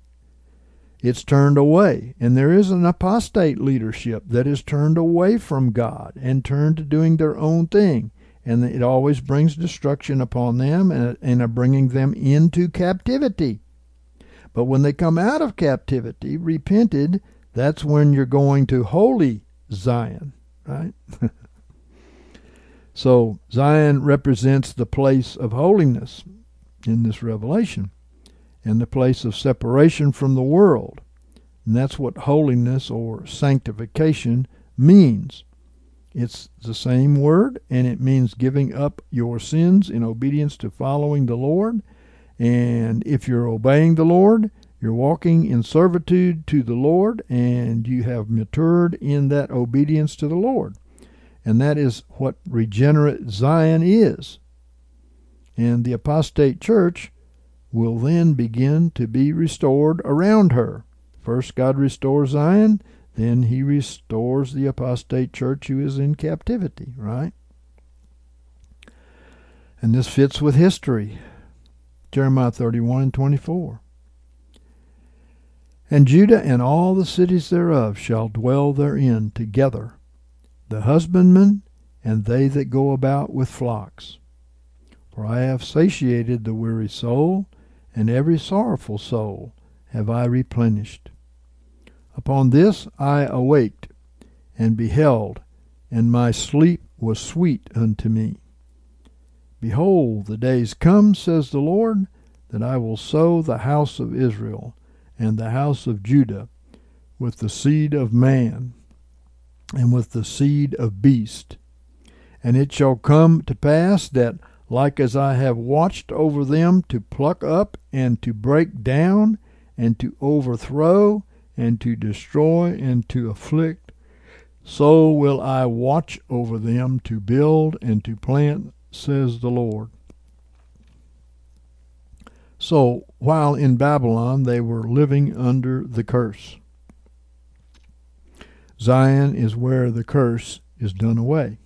B: It's turned away. And there is an apostate leadership that is turned away from God and turned to doing their own thing. And it always brings destruction upon them and, and bringing them into captivity. But when they come out of captivity, repented, that's when you're going to holy Zion, right? <laughs> so Zion represents the place of holiness in this revelation and the place of separation from the world. And that's what holiness or sanctification means. It's the same word, and it means giving up your sins in obedience to following the Lord. And if you're obeying the Lord, you're walking in servitude to the Lord, and you have matured in that obedience to the Lord. And that is what regenerate Zion is. And the apostate church will then begin to be restored around her. First, God restores Zion, then He restores the apostate church who is in captivity, right? And this fits with history. Jeremiah 31 and 24. And Judah and all the cities thereof shall dwell therein together, the husbandmen and they that go about with flocks. For I have satiated the weary soul, and every sorrowful soul have I replenished. Upon this I awaked, and beheld, and my sleep was sweet unto me. Behold, the days come, says the Lord, that I will sow the house of Israel and the house of Judah with the seed of man and with the seed of beast. And it shall come to pass that, like as I have watched over them to pluck up and to break down and to overthrow and to destroy and to afflict, so will I watch over them to build and to plant, says the Lord. So, while in Babylon, they were living under the curse. Zion is where the curse is done away.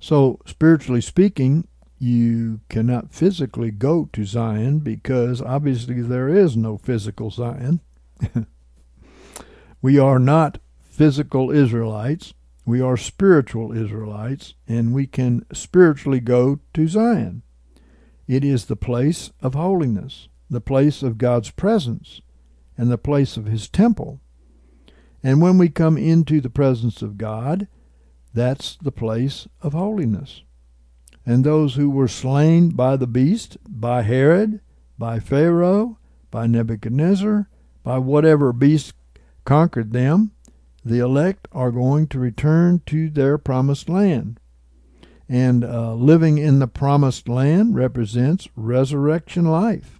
B: So, spiritually speaking, you cannot physically go to Zion because obviously there is no physical Zion. <laughs> we are not physical Israelites. We are spiritual Israelites, and we can spiritually go to Zion. It is the place of holiness, the place of God's presence, and the place of His temple. And when we come into the presence of God, that's the place of holiness. And those who were slain by the beast, by Herod, by Pharaoh, by Nebuchadnezzar, by whatever beast conquered them, the elect are going to return to their promised land. And uh, living in the promised land represents resurrection life,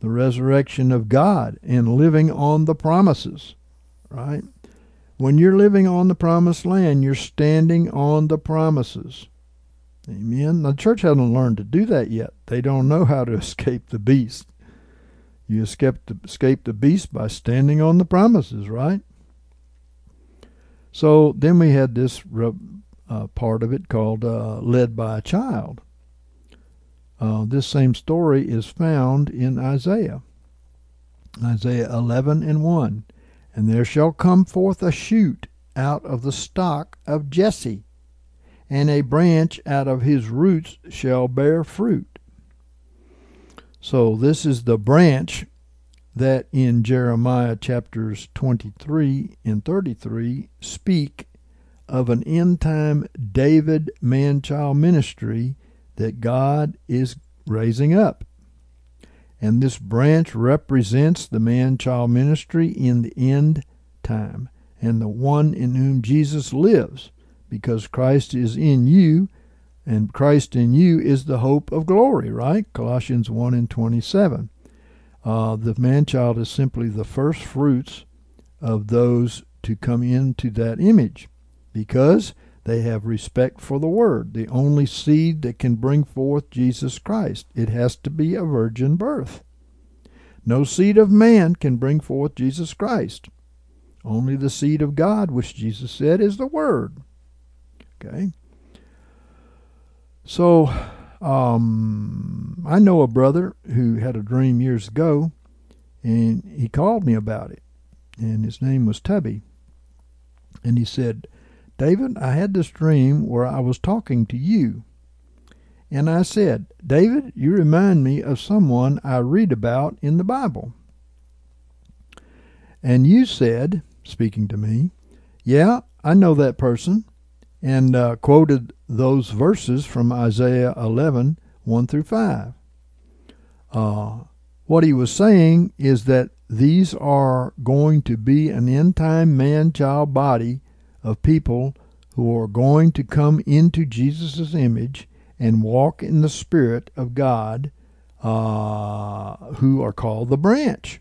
B: the resurrection of God, and living on the promises, right? When you're living on the promised land, you're standing on the promises. Amen. The church hasn't learned to do that yet. They don't know how to <laughs> escape the beast. You escape the, escape the beast by standing on the promises, right? So then we had this uh, part of it called uh, Led by a Child. Uh, this same story is found in Isaiah. Isaiah 11 and 1. And there shall come forth a shoot out of the stock of Jesse, and a branch out of his roots shall bear fruit. So this is the branch that in Jeremiah chapters 23 and 33 speak of an end time David man child ministry that God is raising up. And this branch represents the man child ministry in the end time and the one in whom Jesus lives, because Christ is in you, and Christ in you is the hope of glory, right? Colossians 1 and 27. Uh, the man child is simply the first fruits of those to come into that image because they have respect for the Word, the only seed that can bring forth Jesus Christ. It has to be a virgin birth. No seed of man can bring forth Jesus Christ. Only the seed of God, which Jesus said is the Word. Okay? So, um, I know a brother who had a dream years ago, and he called me about it. And his name was Tubby. And he said, David, I had this dream where I was talking to you. And I said, David, you remind me of someone I read about in the Bible. And you said, speaking to me, Yeah, I know that person, and uh, quoted those verses from Isaiah 11 1 through 5. Uh, what he was saying is that these are going to be an end time man child body of people who are going to come into Jesus' image and walk in the Spirit of God, uh, who are called the branch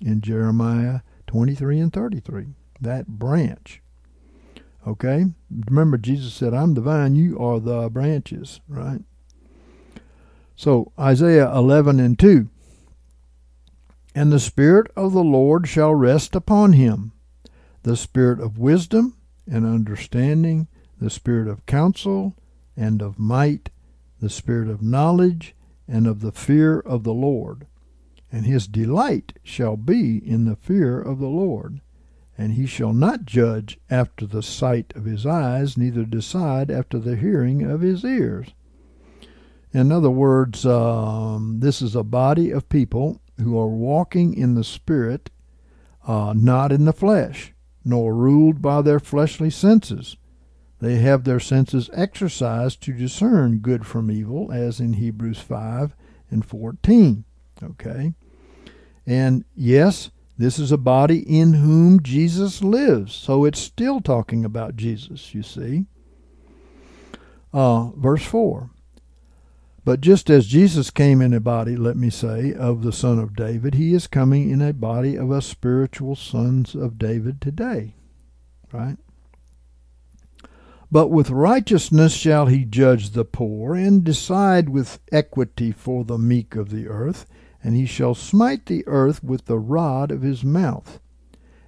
B: in Jeremiah 23 and 33. That branch. Okay? Remember, Jesus said, I'm the vine, you are the branches, right? So, Isaiah 11 and 2. And the Spirit of the Lord shall rest upon him, the Spirit of wisdom and understanding, the spirit of counsel and of might, the spirit of knowledge and of the fear of the Lord. And his delight shall be in the fear of the Lord. And he shall not judge after the sight of his eyes, neither decide after the hearing of his ears. In other words, um, this is a body of people who are walking in the Spirit, uh, not in the flesh nor ruled by their fleshly senses. They have their senses exercised to discern good from evil, as in Hebrews 5 and 14. Okay? And yes, this is a body in whom Jesus lives. So it's still talking about Jesus, you see. Uh, verse 4 but just as Jesus came in a body, let me say, of the Son of David, he is coming in a body of us spiritual sons of David today. Right? But with righteousness shall he judge the poor, and decide with equity for the meek of the earth. And he shall smite the earth with the rod of his mouth,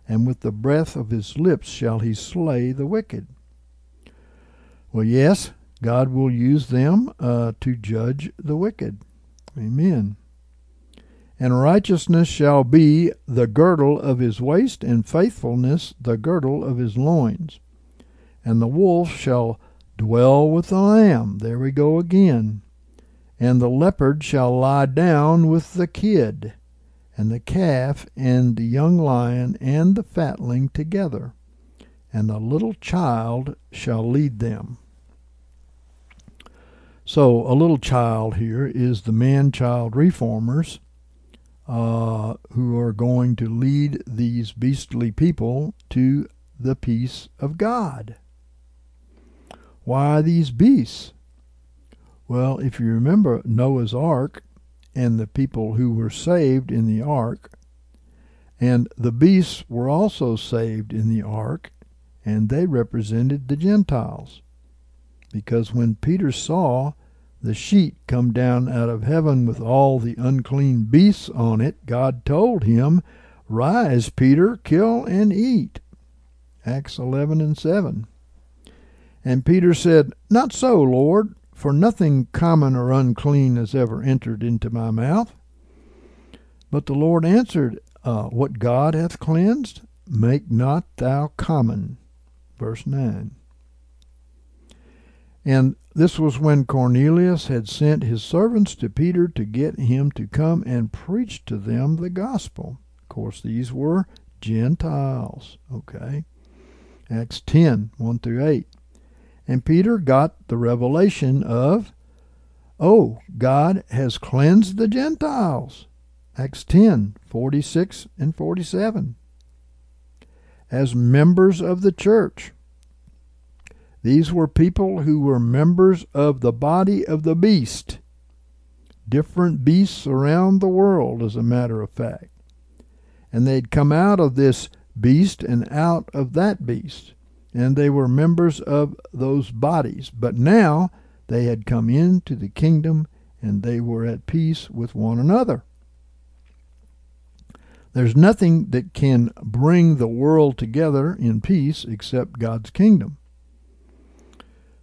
B: and with the breath of his lips shall he slay the wicked. Well, yes, God will use them uh, to judge the wicked. Amen. And righteousness shall be the girdle of his waist, and faithfulness the girdle of his loins. And the wolf shall dwell with the lamb. There we go again. And the leopard shall lie down with the kid, and the calf and the young lion and the fatling together. And the little child shall lead them. So, a little child here is the man child reformers uh, who are going to lead these beastly people to the peace of God. Why these beasts? Well, if you remember Noah's ark and the people who were saved in the ark, and the beasts were also saved in the ark, and they represented the Gentiles. Because when Peter saw the sheet come down out of heaven with all the unclean beasts on it, God told him, Rise, Peter, kill and eat. Acts 11 and 7. And Peter said, Not so, Lord, for nothing common or unclean has ever entered into my mouth. But the Lord answered, uh, What God hath cleansed, make not thou common. Verse 9. And this was when Cornelius had sent his servants to Peter to get him to come and preach to them the gospel. Of course, these were Gentiles. Okay. Acts 10 1 through 8. And Peter got the revelation of, oh, God has cleansed the Gentiles. Acts 10 46 and 47. As members of the church. These were people who were members of the body of the beast. Different beasts around the world, as a matter of fact. And they'd come out of this beast and out of that beast and they were members of those bodies. But now they had come into the kingdom and they were at peace with one another. There's nothing that can bring the world together in peace except God's kingdom.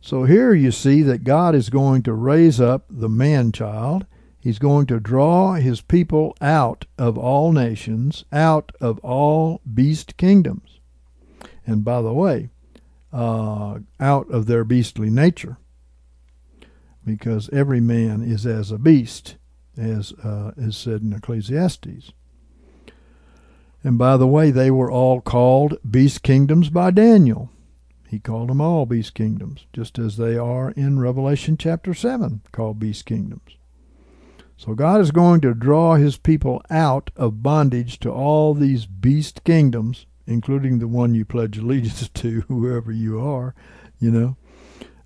B: So here you see that God is going to raise up the man child. He's going to draw his people out of all nations, out of all beast kingdoms. And by the way, uh, out of their beastly nature. Because every man is as a beast, as uh, is said in Ecclesiastes. And by the way, they were all called beast kingdoms by Daniel. He called them all beast kingdoms, just as they are in Revelation chapter 7, called beast kingdoms. So God is going to draw his people out of bondage to all these beast kingdoms including the one you pledge allegiance <laughs> to, whoever you are, you know,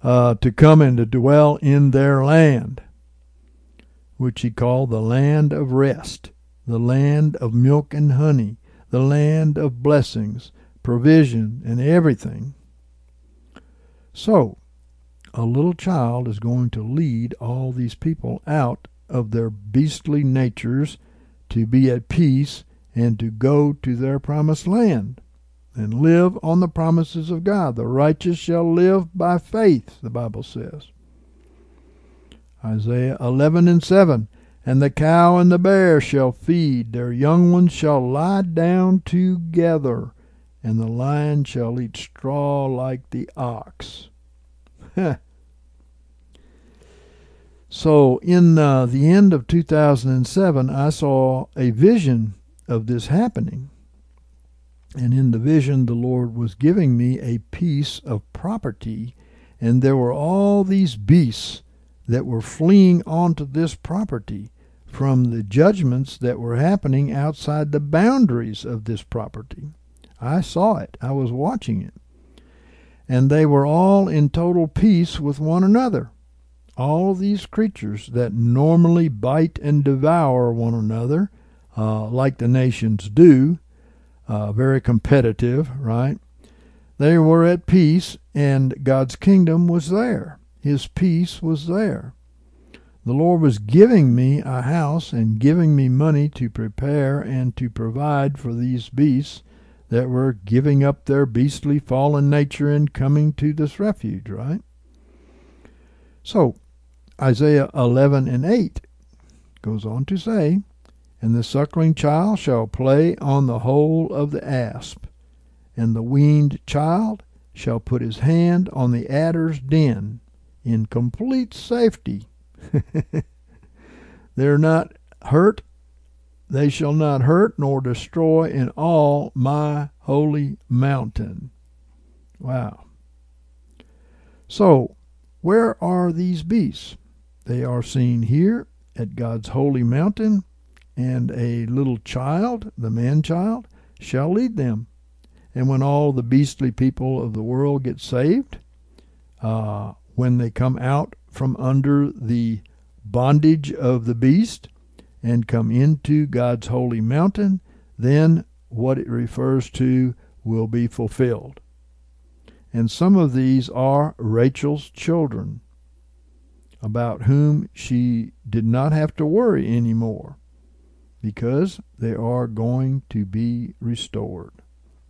B: uh, to come and to dwell in their land, which he called the land of rest, the land of milk and honey, the land of blessings, provision, and everything. So, a little child is going to lead all these people out of their beastly natures to be at peace and to go to their promised land and live on the promises of God. The righteous shall live by faith, the Bible says. Isaiah 11 and 7. And the cow and the bear shall feed, their young ones shall lie down together, and the lion shall eat straw like the ox. <laughs> so, in uh, the end of 2007, I saw a vision of this happening. And in the vision, the Lord was giving me a piece of property, and there were all these beasts that were fleeing onto this property from the judgments that were happening outside the boundaries of this property. I saw it, I was watching it. And they were all in total peace with one another. All these creatures that normally bite and devour one another like the nations do, uh, very competitive, right? They were at peace, and God's kingdom was there. His peace was there. The Lord was giving me a house and giving me money to prepare and to provide for these beasts that were giving up their beastly fallen nature and coming to this refuge, right? So, Isaiah 11 and 8 goes on to say, and the suckling child shall play on the hole of the asp, and the weaned child shall put his hand on the adder's den in complete safety. <laughs> They're not hurt, they shall not hurt nor destroy in all my holy mountain. Wow. So, where are these beasts? They are seen here at God's holy mountain and a little child, the man child, shall lead them. And when all the beastly people of the world get saved, uh, when they come out from under the bondage of the beast and come into God's holy mountain, then what it refers to will be fulfilled. And some of these are Rachel's children, about whom she did not have to worry anymore because they are going to be restored.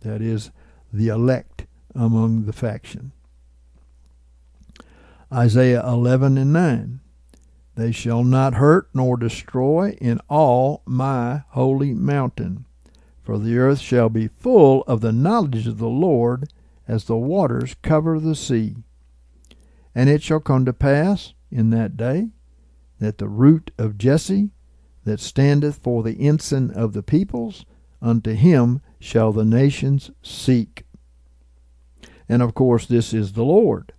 B: That is, the elect among the faction. Isaiah 11 and 9. They shall not hurt nor destroy in all my holy mountain, for the earth shall be full of the knowledge of the Lord as the waters cover the sea. And it shall come to pass in that day that the root of Jesse that standeth for the ensign of the peoples, unto him shall the nations seek. And of course, this is the Lord.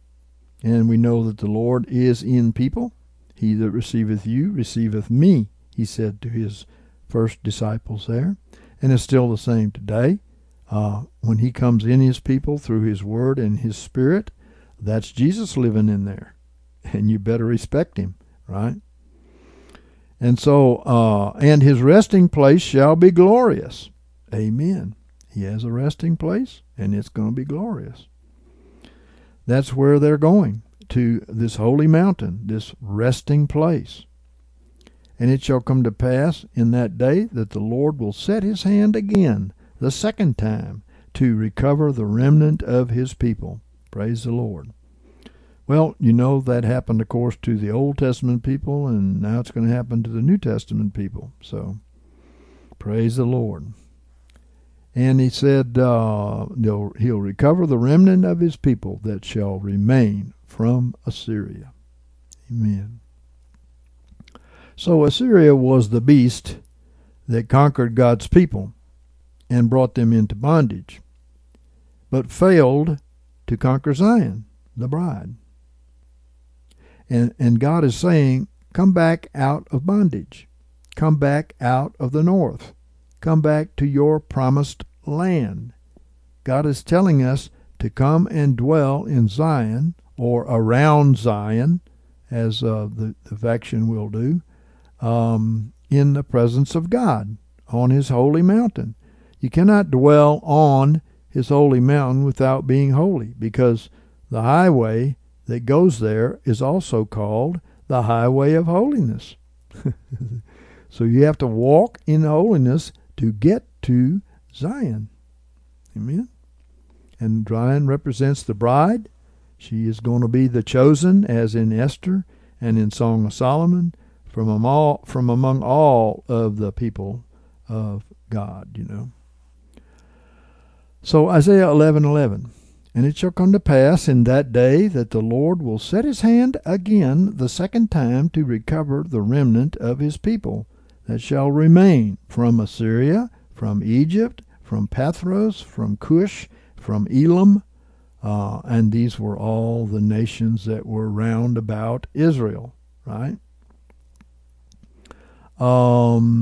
B: And we know that the Lord is in people. He that receiveth you receiveth me, he said to his first disciples there. And it's still the same today. Uh, when he comes in his people through his word and his spirit, that's Jesus living in there. And you better respect him, right? And so, uh, and his resting place shall be glorious. Amen. He has a resting place, and it's going to be glorious. That's where they're going, to this holy mountain, this resting place. And it shall come to pass in that day that the Lord will set his hand again, the second time, to recover the remnant of his people. Praise the Lord. Well, you know that happened, of course, to the Old Testament people, and now it's going to happen to the New Testament people. So, praise the Lord. And he said, uh, He'll recover the remnant of his people that shall remain from Assyria. Amen. So, Assyria was the beast that conquered God's people and brought them into bondage, but failed to conquer Zion, the bride. And, and God is saying, Come back out of bondage. Come back out of the north. Come back to your promised land. God is telling us to come and dwell in Zion or around Zion, as uh, the, the faction will do, um, in the presence of God on his holy mountain. You cannot dwell on his holy mountain without being holy, because the highway that goes there is also called the highway of holiness. <laughs> so you have to walk in holiness to get to Zion. Amen. And Zion represents the bride. She is going to be the chosen, as in Esther and in Song of Solomon, from among all, from among all of the people of God, you know. So Isaiah 11:11 and it shall come to pass in that day that the Lord will set his hand again the second time to recover the remnant of his people that shall remain from Assyria, from Egypt, from Pathros, from Cush, from Elam, uh, and these were all the nations that were round about Israel, right? Um,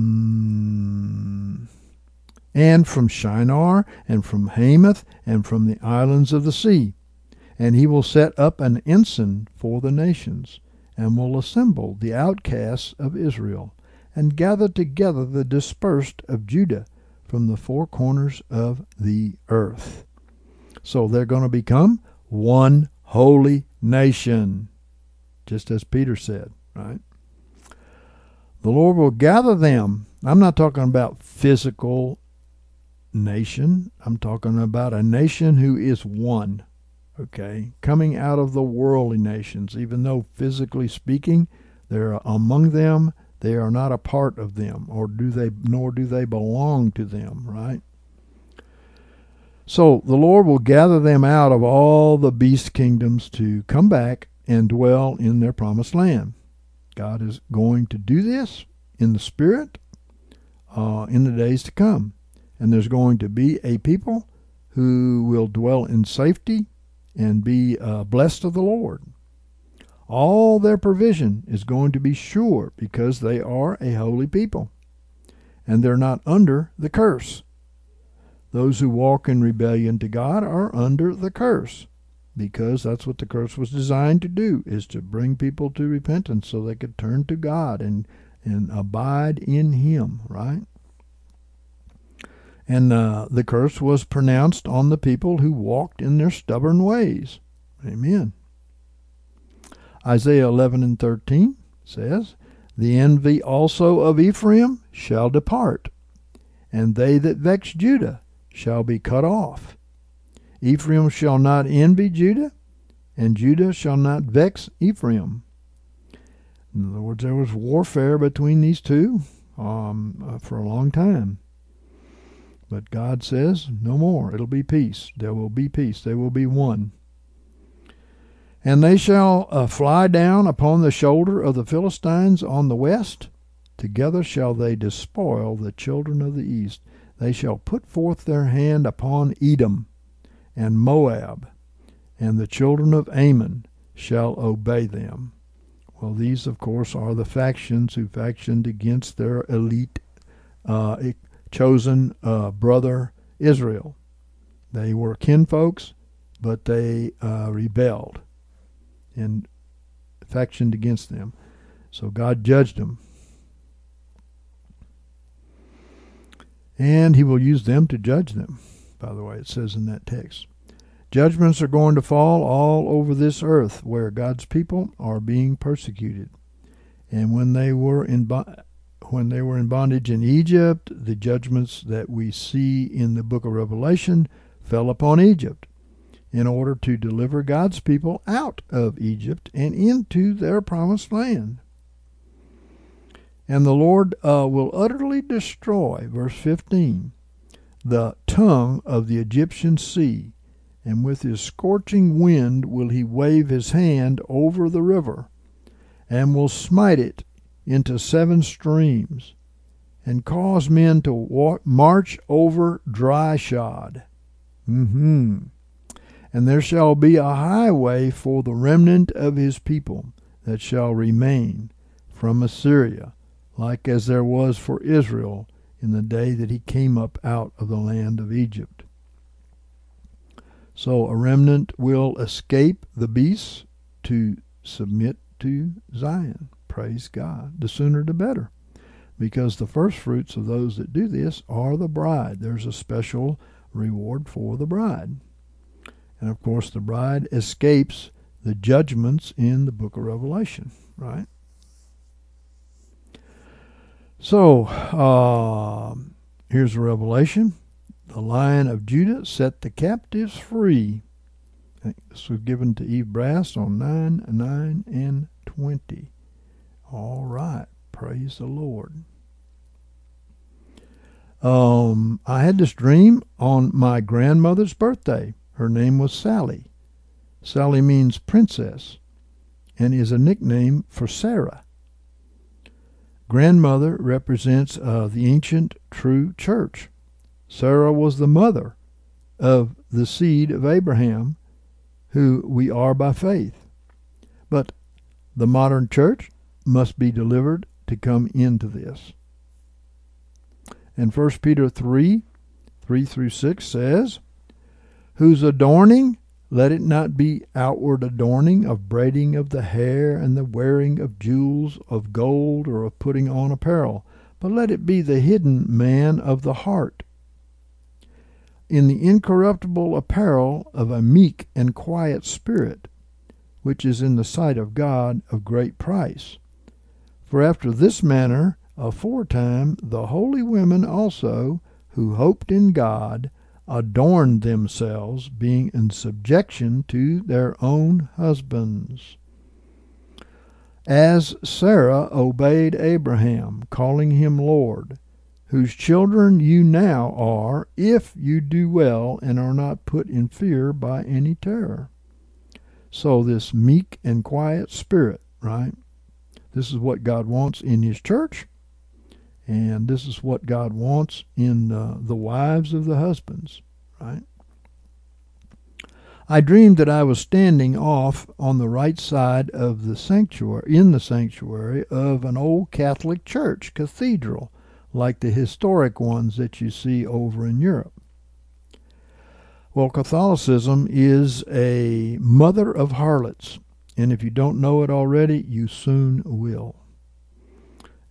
B: and from Shinar, and from Hamath, and from the islands of the sea. And he will set up an ensign for the nations, and will assemble the outcasts of Israel, and gather together the dispersed of Judah from the four corners of the earth. So they're going to become one holy nation, just as Peter said, right? The Lord will gather them. I'm not talking about physical nation. I'm talking about a nation who is one, okay? Coming out of the worldly nations, even though physically speaking, they're among them, they are not a part of them, or do they nor do they belong to them, right? So the Lord will gather them out of all the beast kingdoms to come back and dwell in their promised land. God is going to do this in the Spirit uh, in the days to come and there's going to be a people who will dwell in safety and be uh, blessed of the Lord. All their provision is going to be sure because they are a holy people and they're not under the curse. Those who walk in rebellion to God are under the curse because that's what the curse was designed to do is to bring people to repentance so they could turn to God and and abide in him, right? And uh, the curse was pronounced on the people who walked in their stubborn ways. Amen. Isaiah 11 and 13 says, The envy also of Ephraim shall depart, and they that vex Judah shall be cut off. Ephraim shall not envy Judah, and Judah shall not vex Ephraim. In other words, there was warfare between these two um, uh, for a long time. But God says, no more. It'll be peace. There will be peace. There will be one. And they shall uh, fly down upon the shoulder of the Philistines on the west. Together shall they despoil the children of the east. They shall put forth their hand upon Edom and Moab, and the children of Ammon shall obey them. Well, these, of course, are the factions who factioned against their elite, uh, chosen uh, brother Israel. They were kinfolks, but they uh, rebelled and factioned against them. So God judged them. And he will use them to judge them, by the way, it says in that text. Judgments are going to fall all over this earth where God's people are being persecuted. And when they were in when they were in bondage in Egypt, the judgments that we see in the book of Revelation fell upon Egypt in order to deliver God's people out of Egypt and into their promised land. And the Lord uh, will utterly destroy, verse 15, the tongue of the Egyptian sea, and with his scorching wind will he wave his hand over the river, and will smite it into seven streams, and cause men to walk, march over dry shod. Mm-hmm. And there shall be a highway for the remnant of his people that shall remain from Assyria, like as there was for Israel in the day that he came up out of the land of Egypt. So a remnant will escape the beasts to submit to Zion. Praise God. The sooner the better. Because the first fruits of those that do this are the bride. There's a special reward for the bride. And of course, the bride escapes the judgments in the book of Revelation, right? So, uh, here's a revelation. The lion of Judah set the captives free. This was given to Eve Brass on 9, 9, and 20. All right. Praise the Lord. Um, I had this dream on my grandmother's birthday. Her name was Sally. Sally means princess and is a nickname for Sarah. Grandmother represents uh, the ancient true church. Sarah was the mother of the seed of Abraham, who we are by faith. But the modern church must be delivered to come into this. And 1 Peter 3 3 through 6 says, whose adorning, let it not be outward adorning of braiding of the hair and the wearing of jewels of gold or of putting on apparel, but let it be the hidden man of the heart, in the incorruptible apparel of a meek and quiet spirit, which is in the sight of God of great price. For after this manner, aforetime, the holy women also, who hoped in God, adorned themselves, being in subjection to their own husbands. As Sarah obeyed Abraham, calling him Lord, whose children you now are, if you do well and are not put in fear by any terror. So, this meek and quiet spirit, right? This is what God wants in His church. And this is what God wants in uh, the wives of the husbands, right? I dreamed that I was standing off on the right side of the sanctuary, in the sanctuary of an old Catholic church, cathedral, like the historic ones that you see over in Europe. Well, Catholicism is a mother of harlots, and if you don't know it already, you soon will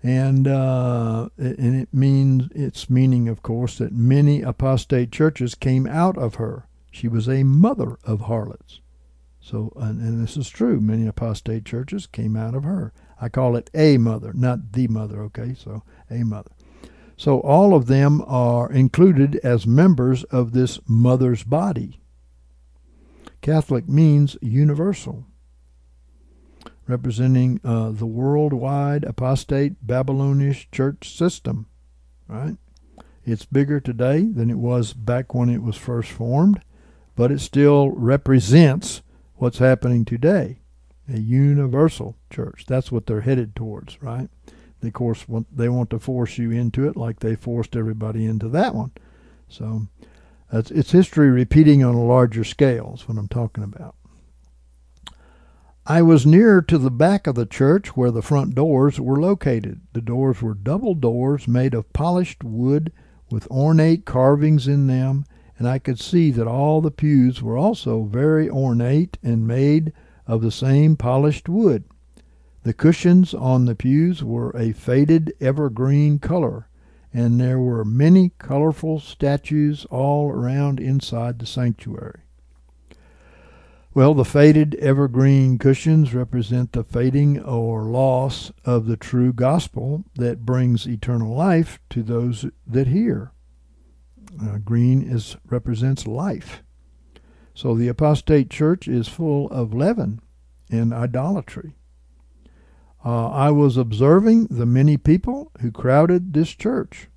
B: and uh, and it means its meaning, of course, that many apostate churches came out of her. She was a mother of harlots. So, and, and this is true. Many apostate churches came out of her. I call it a mother, not the mother. Okay, so a mother. So all of them are included as members of this mother's body. Catholic means universal representing uh, the worldwide apostate Babylonish church system. Right? It's bigger today than it was back when it was first formed, but it still represents what's happening today a universal church. That's what they're headed towards, right? They, of course, want, they want to force you into it like they forced everybody into that one. So it's, it's history repeating on a larger scale, is what I'm talking about. I was near to the back of the church where the front doors were located. The doors were double doors made of polished wood with ornate carvings in them, and I could see that all the pews were also very ornate and made of the same polished wood. The cushions on the pews were a faded evergreen color, and there were many colorful statues all around inside the sanctuary. Well, the faded evergreen cushions represent the fading or loss of the true gospel that brings eternal life to those that hear. Uh, green is represents life. So the apostate church is full of leaven and idolatry. Uh, I was observing the many people who crowded this church.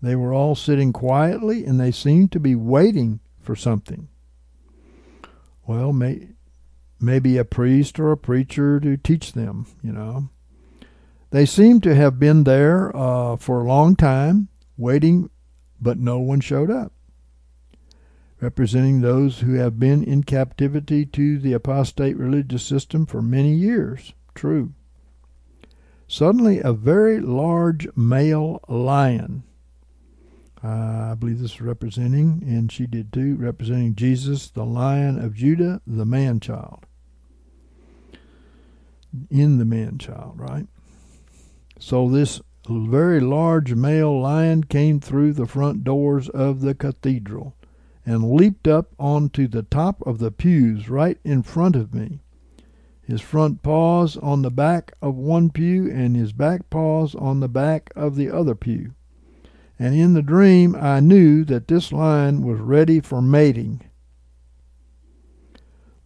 B: They were all sitting quietly and they seemed to be waiting for something. Well, may, maybe a priest or a preacher to teach them, you know. They seem to have been there uh, for a long time, waiting, but no one showed up. Representing those who have been in captivity to the apostate religious system for many years. True. Suddenly, a very large male lion uh, I believe this is representing, and she did too, representing Jesus, the Lion of Judah, the man child. In the man child, right? So this very large male lion came through the front doors of the cathedral and leaped up onto the top of the pews right in front of me. His front paws on the back of one pew and his back paws on the back of the other pew and in the dream I knew that this lion was ready for mating.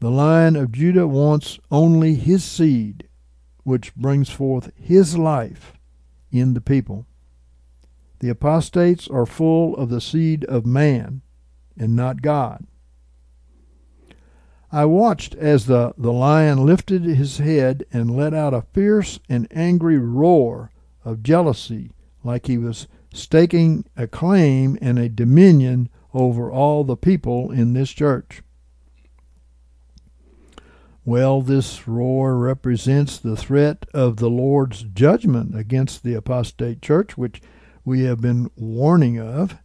B: The lion of Judah wants only his seed, which brings forth his life in the people. The apostates are full of the seed of man and not God. I watched as the, the lion lifted his head and let out a fierce and angry roar of jealousy, like he was staking a claim and a dominion over all the people in this church. Well, this roar represents the threat of the Lord's judgment against the apostate church, which we have been warning of.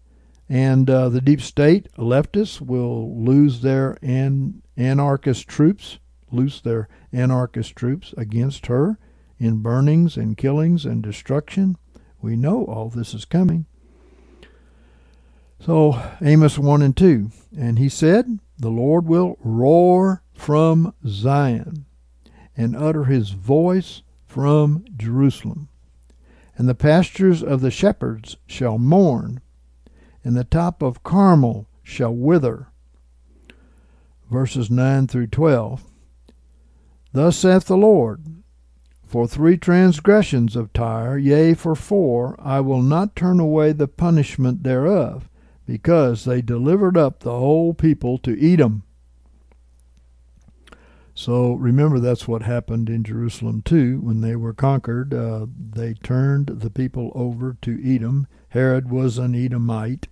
B: And uh, the deep state leftists will lose their an- anarchist troops, lose their anarchist troops against her in burnings and killings and destruction. We know all this is coming. So, Amos 1 and 2. And he said, The Lord will roar from Zion and utter his voice from Jerusalem. And the pastures of the shepherds shall mourn, and the top of Carmel shall wither. Verses 9 through 12. Thus saith the Lord for three transgressions of Tyre, yea, for four, I will not turn away the punishment thereof, because they delivered up the whole people to Edom. So remember, that's what happened in Jerusalem too. When they were conquered, uh, they turned the people over to Edom. Herod was an Edomite,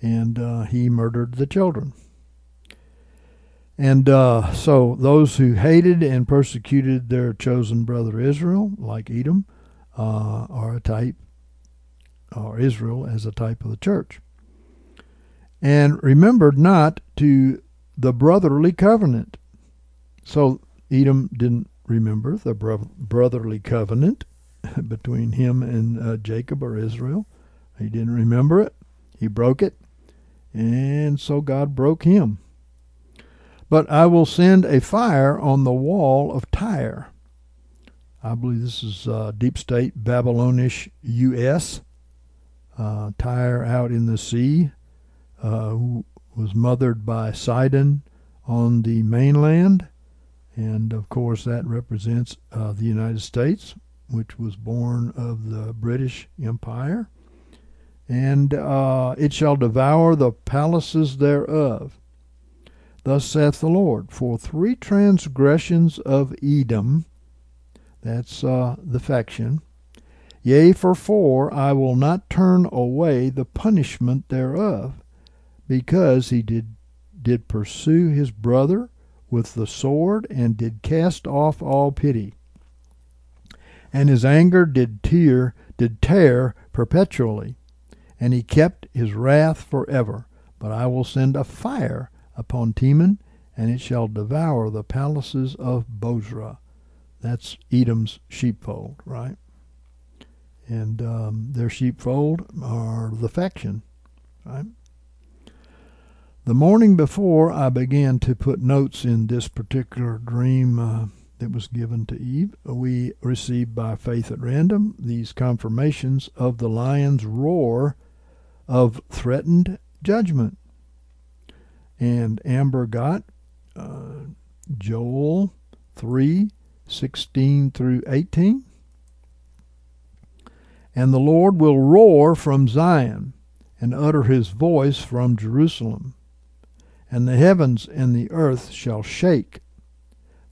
B: and uh, he murdered the children. And uh, so those who hated and persecuted their chosen brother Israel, like Edom, uh, are a type, or Israel as a type of the church. And remembered not to the brotherly covenant. So Edom didn't remember the bro- brotherly covenant <laughs> between him and uh, Jacob or Israel. He didn't remember it. He broke it. And so God broke him. But I will send a fire on the wall of Tyre. I believe this is uh, deep state Babylonish U.S. Uh, Tyre out in the sea, uh, who was mothered by Sidon on the mainland. And of course, that represents uh, the United States, which was born of the British Empire. And uh, it shall devour the palaces thereof Thus saith the Lord, for three transgressions of Edom, that's uh, the faction, yea, for four, I will not turn away the punishment thereof, because he did did pursue his brother with the sword, and did cast off all pity. And his anger did tear did tear perpetually, and he kept his wrath forever. But I will send a fire upon Teman, and it shall devour the palaces of Bozrah. That's Edom's sheepfold, right? And um, their sheepfold are the faction, right? The morning before I began to put notes in this particular dream uh, that was given to Eve, we received by faith at random these confirmations of the lion's roar of threatened judgment. And Amber got uh, Joel 3 16 through 18. And the Lord will roar from Zion and utter his voice from Jerusalem and the heavens and the earth shall shake.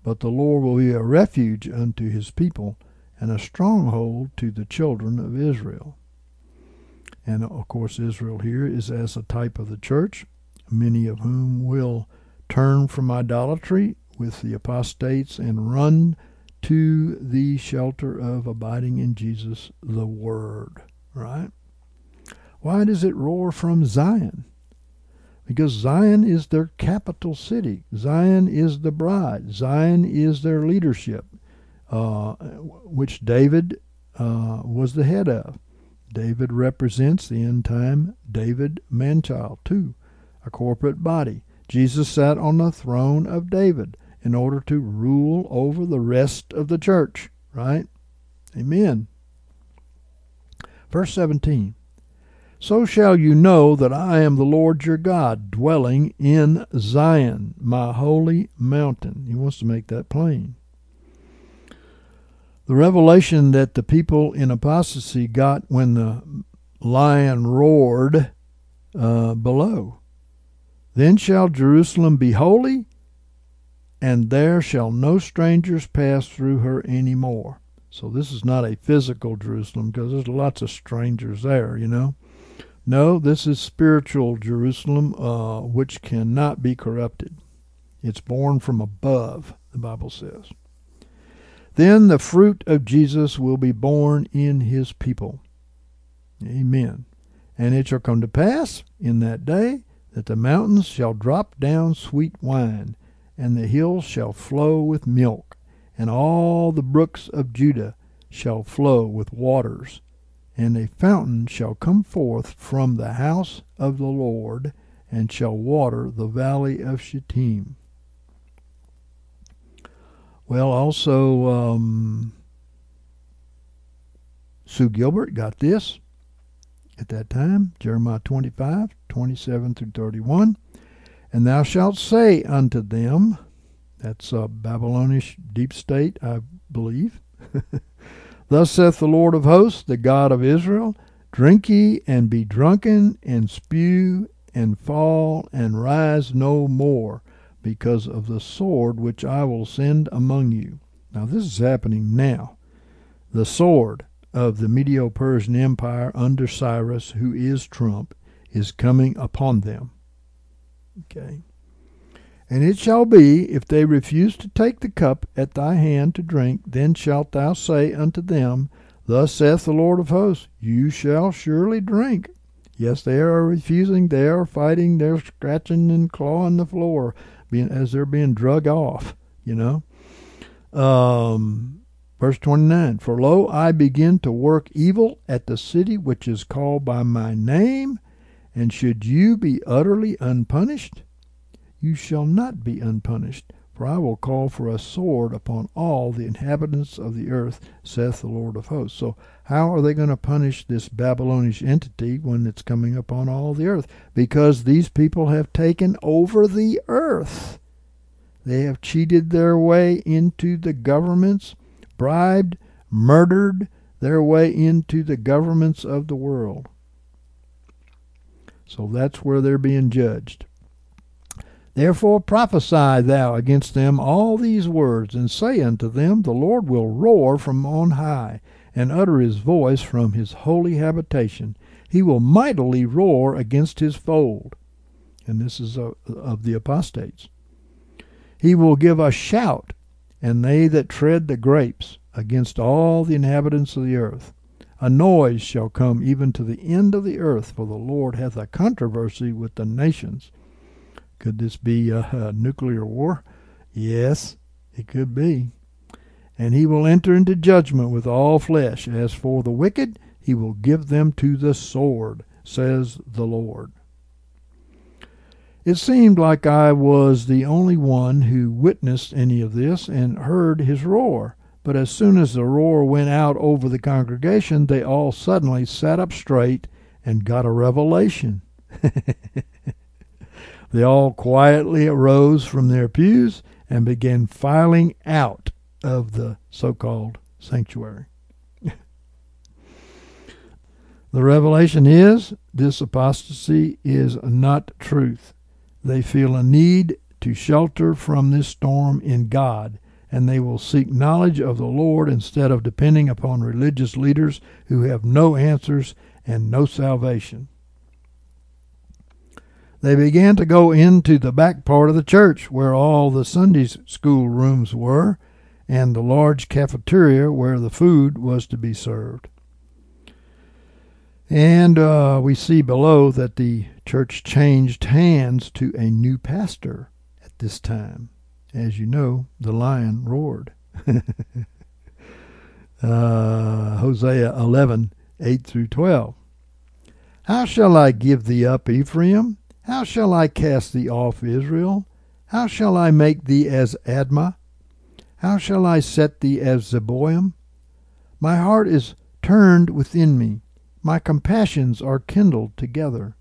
B: But the Lord will be a refuge unto his people, and a stronghold to the children of Israel. And of course, Israel here is as a type of the church, many of whom will turn from idolatry with the apostates and run to the shelter of abiding in Jesus, the Word. Right? Why does it roar from Zion? because Zion is their capital city. Zion is the bride. Zion is their leadership, uh, which David uh, was the head of. David represents the end time David manchild, too, a corporate body. Jesus sat on the throne of David in order to rule over the rest of the church, right? Amen. Verse 17 so shall you know that I am the Lord your God, dwelling in Zion, my holy mountain. He wants to make that plain. The revelation that the people in apostasy got when the lion roared uh, below. Then shall Jerusalem be holy, and there shall no strangers pass through her any more. So this is not a physical Jerusalem because there's lots of strangers there, you know. No, this is spiritual Jerusalem, uh, which cannot be corrupted. It's born from above, the Bible says. Then the fruit of Jesus will be born in his people. Amen. And it shall come to pass in that day that the mountains shall drop down sweet wine, and the hills shall flow with milk, and all the brooks of Judah shall flow with waters and a fountain shall come forth from the house of the Lord, and shall water the valley of Shittim. Well, also, um, Sue Gilbert got this at that time Jeremiah 25, 27 through 31. And thou shalt say unto them, that's a Babylonish deep state, I believe. <laughs> Thus saith the Lord of hosts, the God of Israel Drink ye and be drunken, and spew and fall, and rise no more, because of the sword which I will send among you. Now, this is happening now. The sword of the Medo Persian Empire under Cyrus, who is Trump, is coming upon them. Okay. And it shall be, if they refuse to take the cup at thy hand to drink, then shalt thou say unto them, Thus saith the Lord of hosts, You shall surely drink. Yes, they are refusing, they are fighting, they're scratching and clawing the floor being, as they're being drug off, you know. Um, verse 29 For lo, I begin to work evil at the city which is called by my name, and should you be utterly unpunished? you shall not be unpunished. For I will call for a sword upon all the inhabitants of the earth, saith the Lord of hosts. So, how are they going to punish this Babylonish entity when it's coming upon all the earth? Because these people have taken over the earth. They have cheated their way into the governments, bribed, murdered their way into the governments of the world. So that's where they're being judged. Therefore prophesy thou against them all these words, and say unto them, The Lord will roar from on high, and utter his voice from his holy habitation. He will mightily roar against his fold. And this is of, the apostates. He will give a shout, and they that tread the grapes, against all the inhabitants of the earth. A noise shall come even to the end of the earth, for the Lord hath a controversy with the nations. Could this be a, a nuclear war? Yes, it could be. And he will enter into judgment with all flesh. As for the wicked, he will give them to the sword, says the Lord. It seemed like I was the only one who witnessed any of this and heard his roar. But as soon as the roar went out over the congregation, they all suddenly sat up straight and got a revelation. <laughs> they all quietly arose from their pews and began filing out of the so called sanctuary. <laughs> the revelation is this apostasy is not truth. They feel a need to shelter from this storm in God, and they will seek knowledge of the Lord instead of depending upon religious leaders who have no answers and no salvation. They began to go into the back part of the church where all the Sunday school rooms were and the large cafeteria where the food was to be served. And uh, we see below that the church changed hands to a new pastor at this time. As you know, the lion roared. <laughs> uh, Hosea 11, 8 through 12. How shall I give thee up, Ephraim? How shall I cast thee off, Israel? How shall I make thee as Admah? How shall I set thee as Zeboim? My heart is turned within me my compassions are kindled together.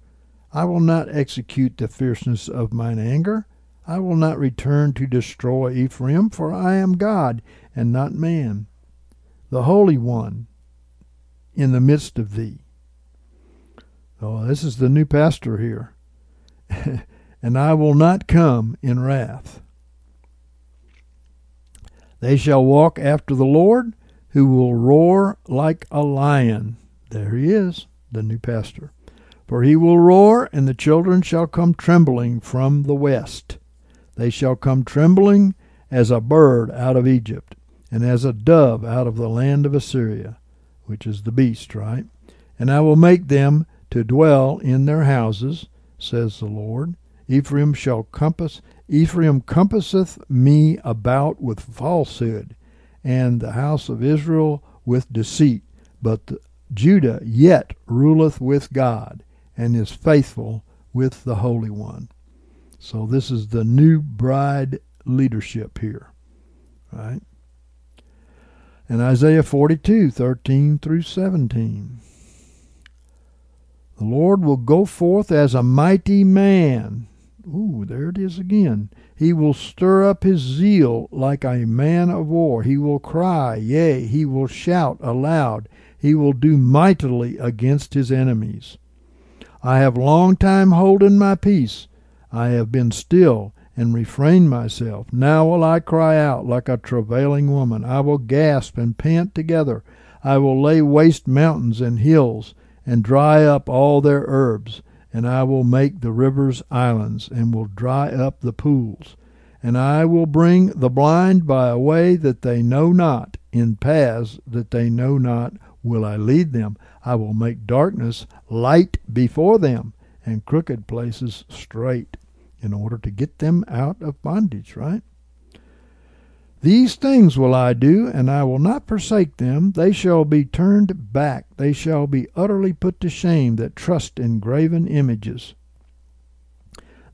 B: I will not execute the fierceness of mine anger. I will not return to destroy Ephraim, for I am God and not man, the Holy One in the midst of thee. Oh, this is the new pastor here. <laughs> and I will not come in wrath. They shall walk after the Lord, who will roar like a lion. There he is, the new pastor. For he will roar, and the children shall come trembling from the west. They shall come trembling as a bird out of Egypt, and as a dove out of the land of Assyria, which is the beast, right? And I will make them to dwell in their houses, says the Lord. Ephraim shall compass Ephraim compasseth me about with falsehood, and the house of Israel with deceit. But the, Judah yet ruleth with God and is faithful with the Holy One. So this is the new bride leadership here. Right? And Isaiah 42, 13 through 17. The Lord will go forth as a mighty man. Ooh, there it is again. He will stir up his zeal like a man of war. He will cry, yea, he will shout aloud he will do mightily against his enemies. I have long time holden my peace. I have been still and refrained myself. Now will I cry out like a travailing woman. I will gasp and pant together. I will lay waste mountains and hills, and dry up all their herbs. And I will make the rivers islands, and will dry up the pools. And I will bring the blind by a way that they know not, in paths that they know not, will I lead them. I will make darkness light before them, and crooked places straight, in order to get them out of bondage, right? These things will I do, and I will not forsake them. They shall be turned back. They shall be utterly put to shame that trust in graven images,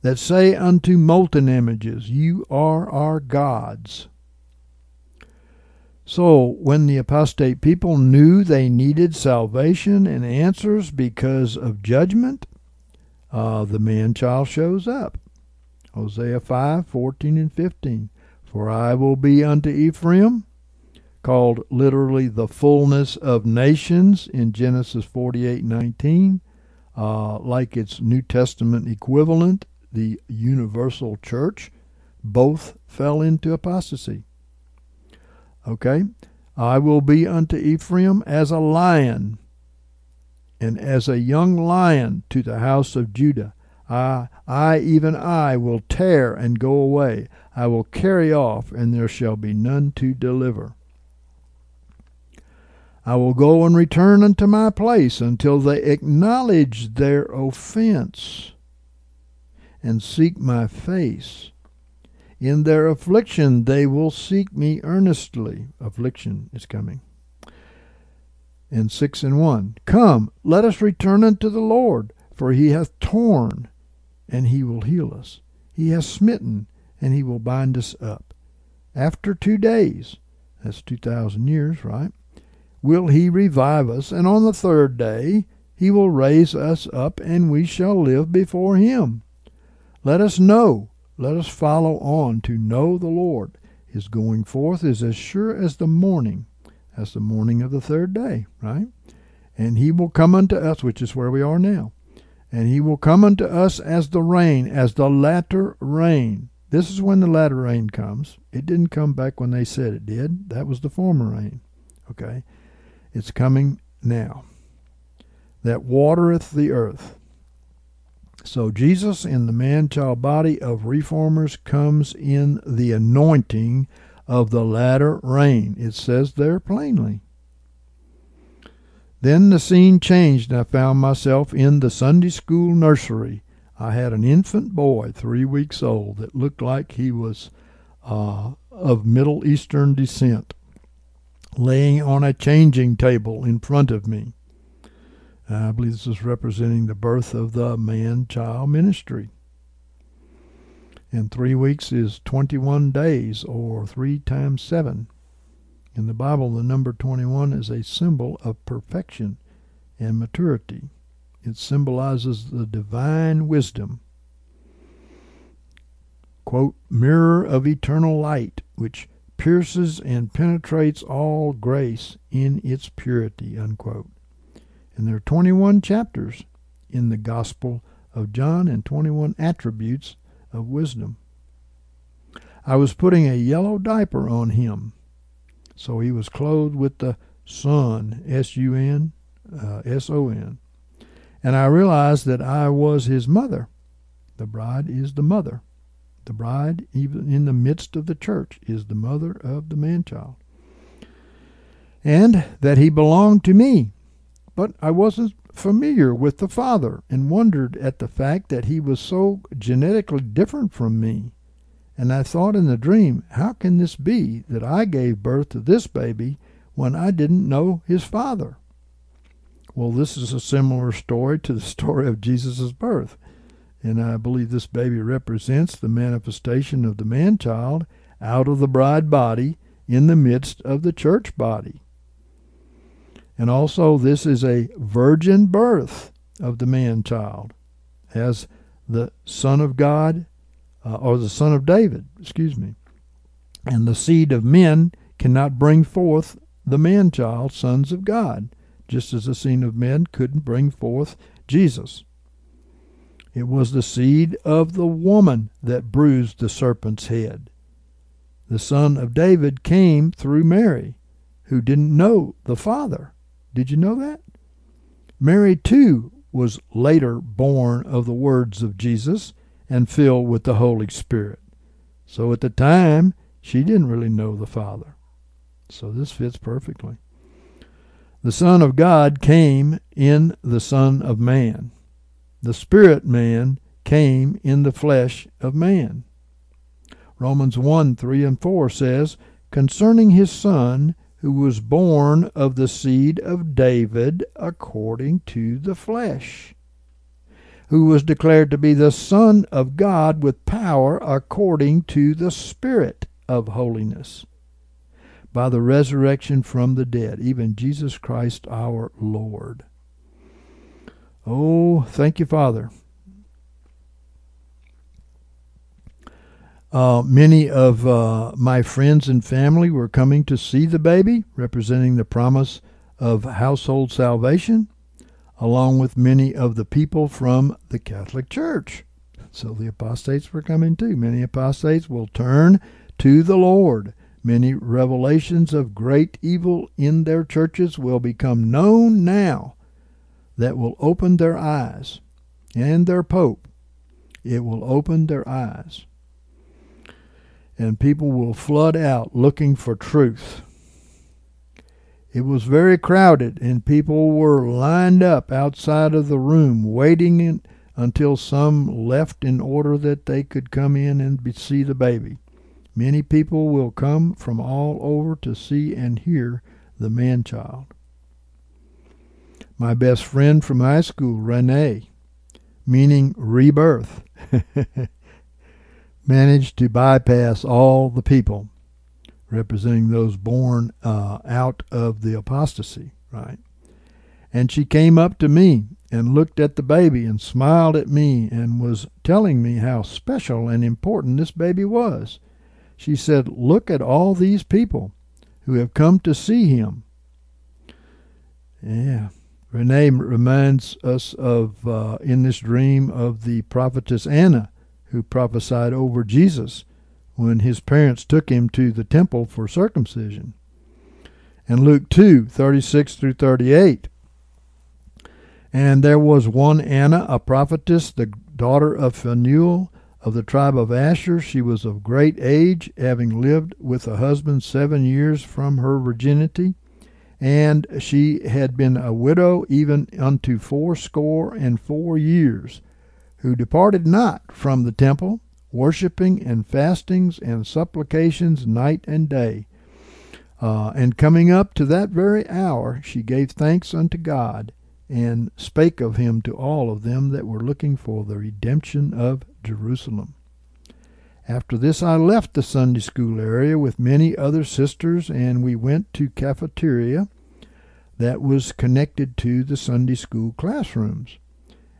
B: that say unto molten images, You are our gods. So, when the apostate people knew they needed salvation and answers because of judgment, uh, the man child shows up. Hosea 5 14 and 15. For I will be unto Ephraim, called literally the fullness of nations in Genesis 48 19, uh, like its New Testament equivalent, the universal church, both fell into apostasy. Okay? I will be unto Ephraim as a lion, and as a young lion to the house of Judah. I, I, even I, will tear and go away. I will carry off, and there shall be none to deliver. I will go and return unto my place until they acknowledge their offense and seek my face. In their affliction they will seek me earnestly. Affliction is coming. And 6 and 1. Come, let us return unto the Lord, for he hath torn, and he will heal us. He hath smitten, and he will bind us up. After two days, that's 2,000 years, right? will he revive us, and on the third day he will raise us up, and we shall live before him. Let us know, let us follow on to know the Lord. His going forth is as sure as the morning, as the morning of the third day, right? And he will come unto us, which is where we are now. And he will come unto us as the rain, as the latter rain. This is when the latter rain comes. It didn't come back when they said it did. That was the former rain. Okay? It's coming now. That watereth the earth. So Jesus in the man child body of reformers comes in the anointing of the latter rain. It says there plainly. Then the scene changed, and I found myself in the Sunday school nursery. I had an infant boy, three weeks old, that looked like he was uh, of Middle Eastern descent laying on a changing table in front of me. I believe this is representing the birth of the man child ministry. And three weeks is 21 days, or three times seven. In the Bible, the number 21 is a symbol of perfection and maturity. It symbolizes the divine wisdom. Quote, mirror of eternal light, which pierces and penetrates all grace in its purity. Unquote. And there are 21 chapters in the Gospel of John and 21 attributes of wisdom. I was putting a yellow diaper on him, so he was clothed with the Sun, S U N, uh, S O N. And I realized that I was his mother. The bride is the mother. The bride, even in the midst of the church, is the mother of the man child. And that he belonged to me. But I wasn't familiar with the father and wondered at the fact that he was so genetically different from me. And I thought in the dream, how can this be that I gave birth to this baby when I didn't know his father? Well, this is a similar story to the <laughs> story of Jesus' birth. And I believe this baby represents the manifestation of the man child out of the bride body in the midst of the church body. And also, this is a virgin birth of the man child as the Son of God, uh, or the Son of David, excuse me. And the seed of men cannot bring forth the man child, sons of God, just as the seed of men couldn't bring forth Jesus. It was the seed of the woman that bruised the serpent's head. The son of David came through Mary, who didn't know the Father. Did you know that? Mary, too, was later born of the words of Jesus and filled with the Holy Spirit. So at the time, she didn't really know the Father. So this fits perfectly. The Son of God came in the Son of Man the spirit man came in the flesh of man. Romans 1 3 and 4 says, Concerning his son, who was born of the seed of David according to the flesh, who was declared to be the Son of God with power according to the Spirit of holiness, by the resurrection from the dead, even Jesus Christ our Lord. Oh, thank you, Father. Uh, many of uh, my friends and family were coming to see the baby, representing the promise of household salvation, along with many of the people from the Catholic Church. So the apostates were coming too. Many apostates will turn to the Lord. Many revelations of great evil in their churches will become known now that will open their eyes. And their Pope, it will open their eyes. And people will flood out looking for truth. It was very crowded, and people were lined up outside of the room waiting in, until some left in order that they could come in and see the baby. Many people will come from all over to see and hear the man child. My best friend from high school, Renee, meaning rebirth, <laughs> managed to bypass all the people representing those born uh, out of the apostasy, right? And she came up to me and looked at the baby and smiled at me and was telling me how special and important this baby was. She said, Look at all these people who have come to see him. Yeah. Renee reminds us of, uh, in this dream, of the prophetess Anna, who prophesied over Jesus when his parents took him to the temple for circumcision. And Luke 2 36 through 38. And there was one Anna, a prophetess, the daughter of Phanuel of the tribe of Asher. She was of great age, having lived with a husband seven years from her virginity. And she had been a widow even unto fourscore and four years, who departed not from the temple, worshiping and fastings and supplications night and day. Uh, and coming up to that very hour, she gave thanks unto God, and spake of him to all of them that were looking for the redemption of Jerusalem. After this, I left the Sunday school area with many other sisters, and we went to cafeteria that was connected to the Sunday school classrooms,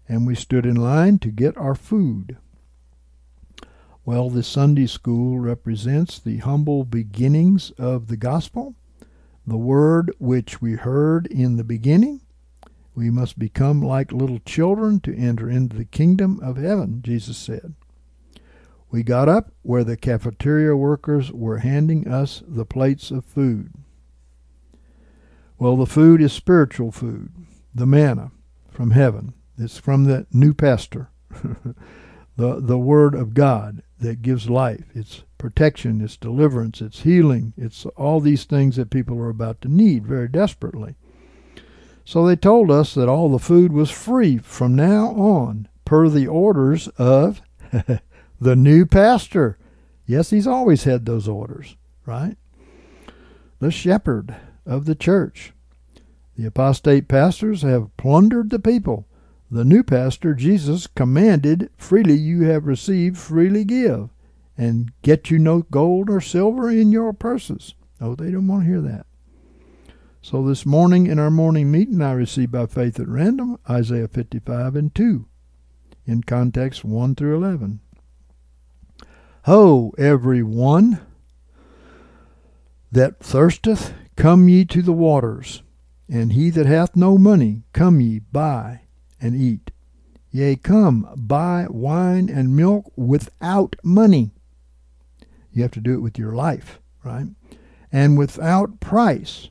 B: and we stood in line to get our food. Well, the Sunday school represents the humble beginnings of the gospel, the word which we heard in the beginning. We must become like little children to enter into the kingdom of heaven, Jesus said. We got up where the cafeteria workers were handing us the plates of food. Well, the food is spiritual food, the manna from heaven. It's from the new pastor, <laughs> the, the Word of God that gives life. It's protection, it's deliverance, it's healing, it's all these things that people are about to need very desperately. So they told us that all the food was free from now on, per the orders of <laughs> the new pastor. Yes, he's always had those orders, right? The shepherd of the church. The apostate pastors have plundered the people the new pastor, Jesus, commanded, Freely you have received, freely give, and get you no gold or silver in your purses. Oh, they don't want to hear that. So this morning in our morning meeting, I received by faith at random Isaiah 55 and 2, in context 1 through 11. Ho, every one that thirsteth, come ye to the waters, and he that hath no money, come ye, buy and eat. Yea, come, buy wine and milk without money. You have to do it with your life, right? And without price.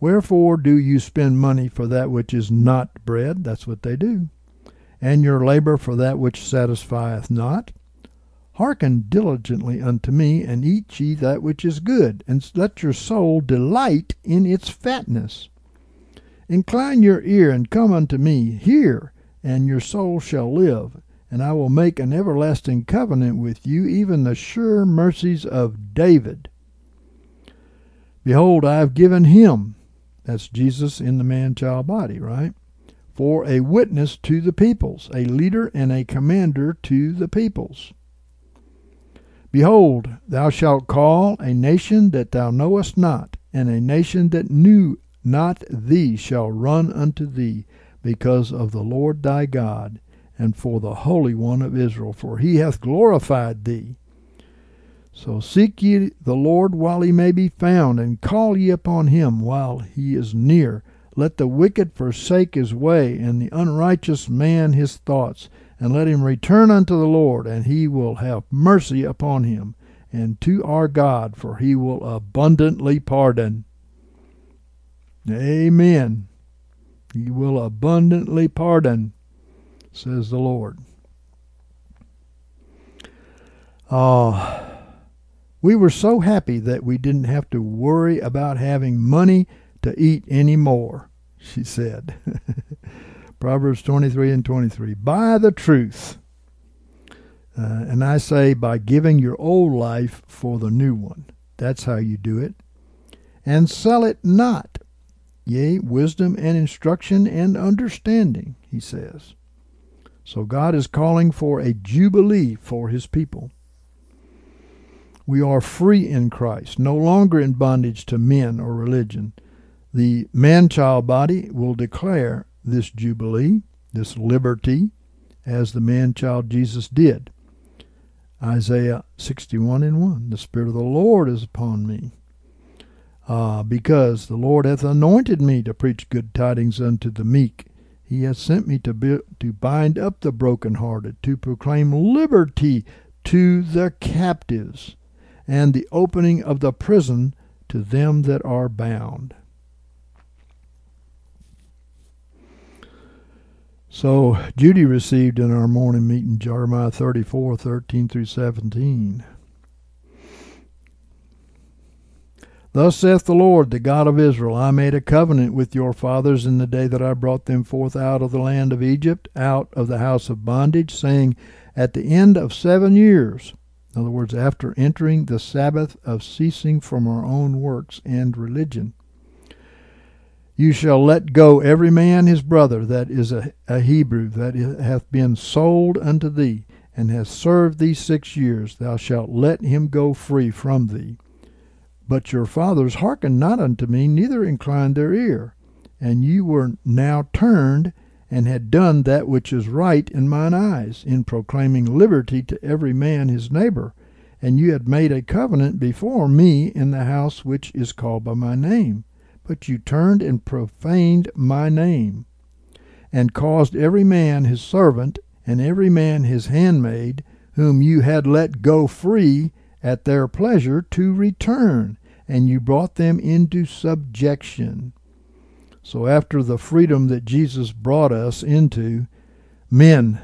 B: Wherefore do you spend money for that which is not bread? That's what they do. And your labor for that which satisfieth not? Hearken diligently unto me, and eat ye that which is good, and let your soul delight in its fatness. Incline your ear and come unto me. Hear, and your soul shall live. And I will make an everlasting covenant with you, even the sure mercies of David. Behold, I have given him, that's Jesus in the man child body, right? For a witness to the peoples, a leader and a commander to the peoples. Behold, thou shalt call a nation that thou knowest not, and a nation that knew not thee shall run unto thee, because of the Lord thy God, and for the Holy One of Israel, for he hath glorified thee. So seek ye the Lord while he may be found, and call ye upon him while he is near. Let the wicked forsake his way, and the unrighteous man his thoughts, and let him return unto the Lord, and he will have mercy upon him, and to our God, for he will abundantly pardon. Amen. He will abundantly pardon, says the Lord. Oh, we were so happy that we didn't have to worry about having money to eat any more, she said. <laughs> Proverbs 23 and 23. Buy the truth. Uh, and I say, by giving your old life for the new one. That's how you do it. And sell it not. Yea, wisdom and instruction and understanding, he says. So God is calling for a jubilee for his people. We are free in Christ, no longer in bondage to men or religion. The man child body will declare this jubilee, this liberty, as the man child Jesus did. Isaiah 61 and 1 The Spirit of the Lord is upon me. Uh, because the Lord hath anointed me to preach good tidings unto the meek. He hath sent me to, be, to bind up the brokenhearted, to proclaim liberty to the captives, and the opening of the prison to them that are bound. So Judy received in our morning meeting Jeremiah 34, 13 through 17. Thus saith the Lord, the God of Israel I made a covenant with your fathers in the day that I brought them forth out of the land of Egypt, out of the house of bondage, saying, At the end of seven years, in other words, after entering the Sabbath of ceasing from our own works and religion, you shall let go every man his brother that is a, a Hebrew, that hath been sold unto thee, and hath served thee six years. Thou shalt let him go free from thee. But your fathers hearkened not unto me, neither inclined their ear. And you were now turned, and had done that which is right in mine eyes, in proclaiming liberty to every man his neighbor. And you had made a covenant before me in the house which is called by my name but you turned and profaned my name, and caused every man his servant, and every man his handmaid, whom you had let go free at their pleasure, to return, and you brought them into subjection. So, after the freedom that Jesus brought us into, men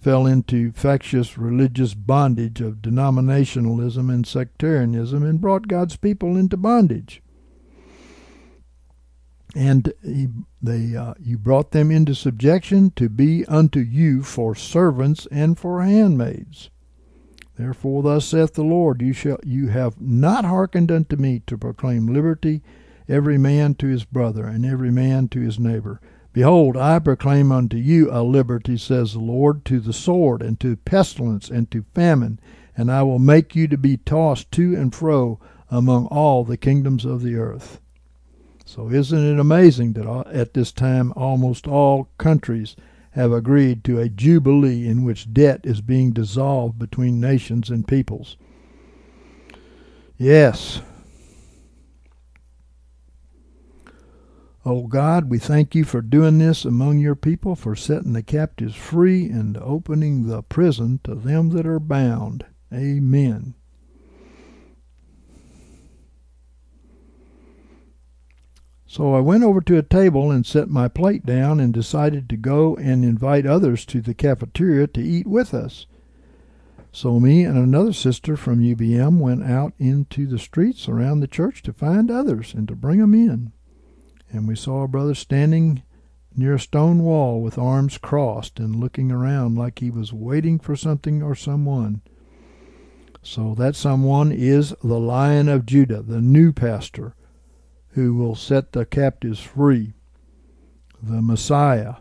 B: fell into factious religious bondage of denominationalism and sectarianism and brought God's people into bondage and he, they uh, you brought them into subjection to be unto you for servants and for handmaids. Therefore, thus saith the Lord: You shall you have not hearkened unto me to proclaim liberty, every man to his brother, and every man to his neighbor. Behold, I proclaim unto you a liberty, says the Lord, to the sword, and to pestilence, and to famine, and I will make you to be tossed to and fro among all the kingdoms of the earth. So isn't it amazing that uh, at this time almost all countries have agreed to a jubilee in which debt is being dissolved between nations and peoples? Yes. Oh God, we thank you for doing this among your people, for setting the captives free and opening the prison to them that are bound. Amen. So I went over to a table and set my plate down and decided to go and invite others to the cafeteria to eat with us. So me and another sister from UBM went out into the streets around the church to find others and to bring them in. And we saw a brother standing near a stone wall with arms crossed and looking around like he was waiting for something or someone. So that someone is the Lion of Judah, the new pastor who will set the captives free. The Messiah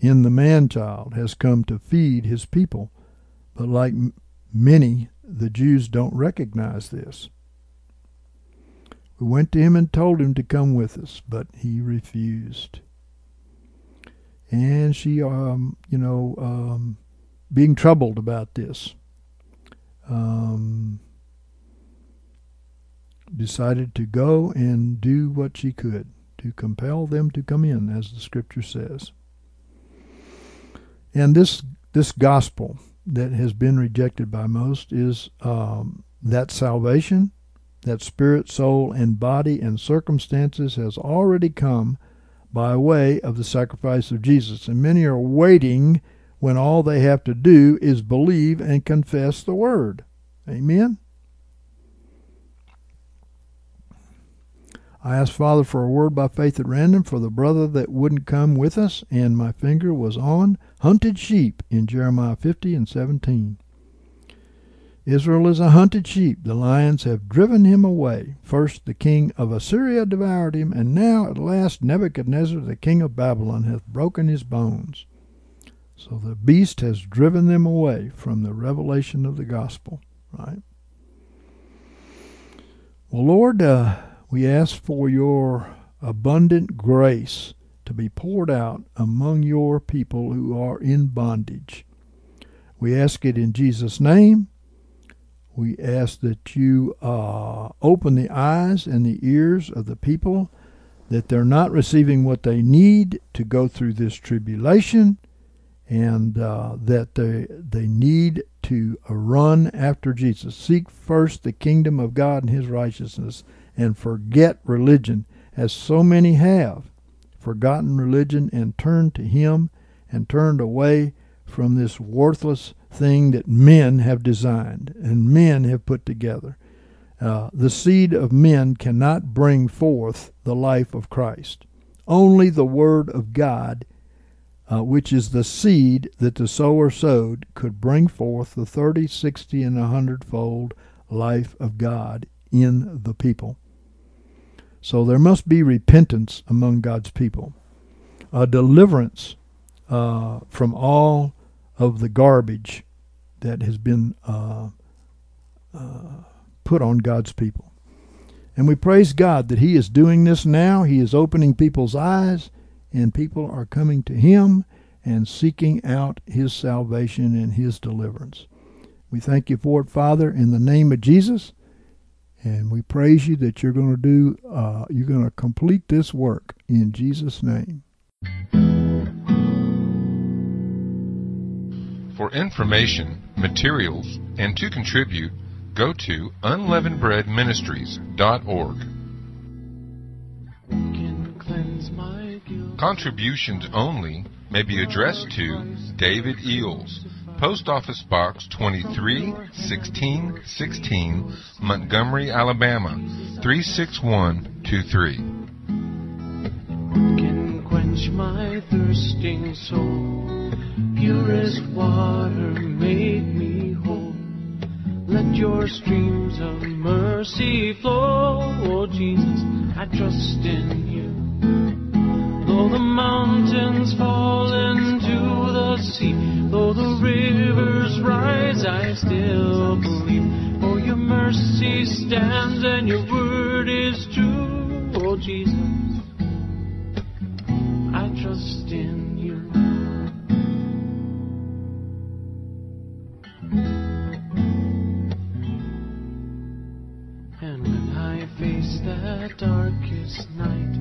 B: in the man child has come to feed his people, but like many, the Jews don't recognize this. We went to him and told him to come with us, but he refused. And she, um, you know, um, being troubled about this. Um, decided to go and do what she could to compel them to come in, as the scripture says. And this this gospel that has been rejected by most is um, that salvation, that spirit, soul, and body and circumstances has already come by way of the sacrifice of Jesus. And many are waiting when all they have to do is believe and confess the word. Amen. I asked Father for a word by faith at random for the brother that wouldn't come with us, and my finger was on hunted sheep in Jeremiah 50 and 17. Israel is a hunted sheep. The lions have driven him away. First the king of Assyria devoured him, and now at last Nebuchadnezzar, the king of Babylon, hath broken his bones. So the beast has driven them away from the revelation of the gospel, right? Well, Lord, uh, we ask for your abundant grace to be poured out among your people who are in bondage. We ask it in Jesus' name. We ask that you uh, open the eyes and the ears of the people that they're not receiving what they need to go through this tribulation and uh, that they, they need to run after Jesus. Seek first the kingdom of God and his righteousness and forget religion, as so many have forgotten religion and turned to him and turned away from this worthless thing that men have designed and men have put together. Uh, the seed of men cannot bring forth the life of Christ. Only the Word of God, uh, which is the seed that the sower sowed, could bring forth the thirty, sixty, and a hundredfold life of God in the people. So there must be repentance among God's people, a deliverance uh, from all of the garbage that has been uh, uh, put on God's people. And we praise God that He is doing this now. He is opening people's eyes, and people are coming to Him and seeking out His salvation and His deliverance. We thank you for it, Father, in the name of Jesus. And we praise you that you're going to do, uh, you're going to complete this work in Jesus' name.
C: For information, materials, and to contribute, go to unleavenedbreadministries.org. Contributions only may be addressed to David Eells, Post Office Box 231616, Montgomery, Alabama 36123.
A: Can quench my thirsting soul purest water make me whole. Let your streams of mercy flow, oh Jesus, I trust in you. Though the mountains fall into sea, though the rivers rise, I still believe. For your mercy stands and your word is true, oh Jesus, I trust in you. And when I face that darkest night,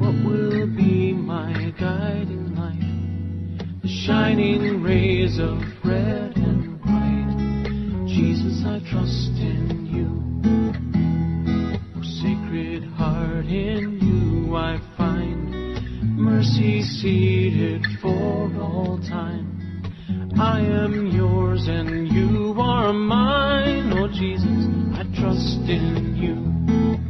A: what will be my guiding light? The shining rays of red and white. Jesus, I trust in you. Oh, sacred heart, in you I find mercy seated for all time. I am yours and you are mine, oh Jesus, I trust in you.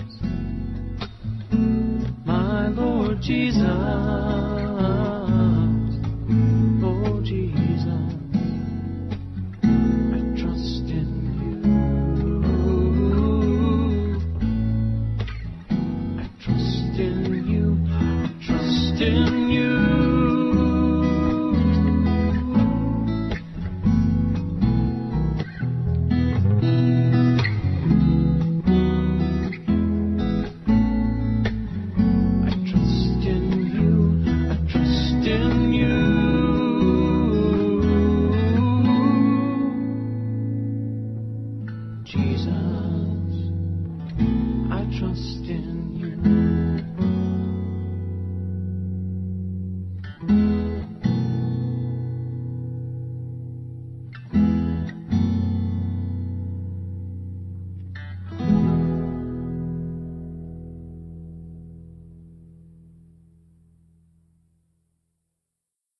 A: My Lord Jesus.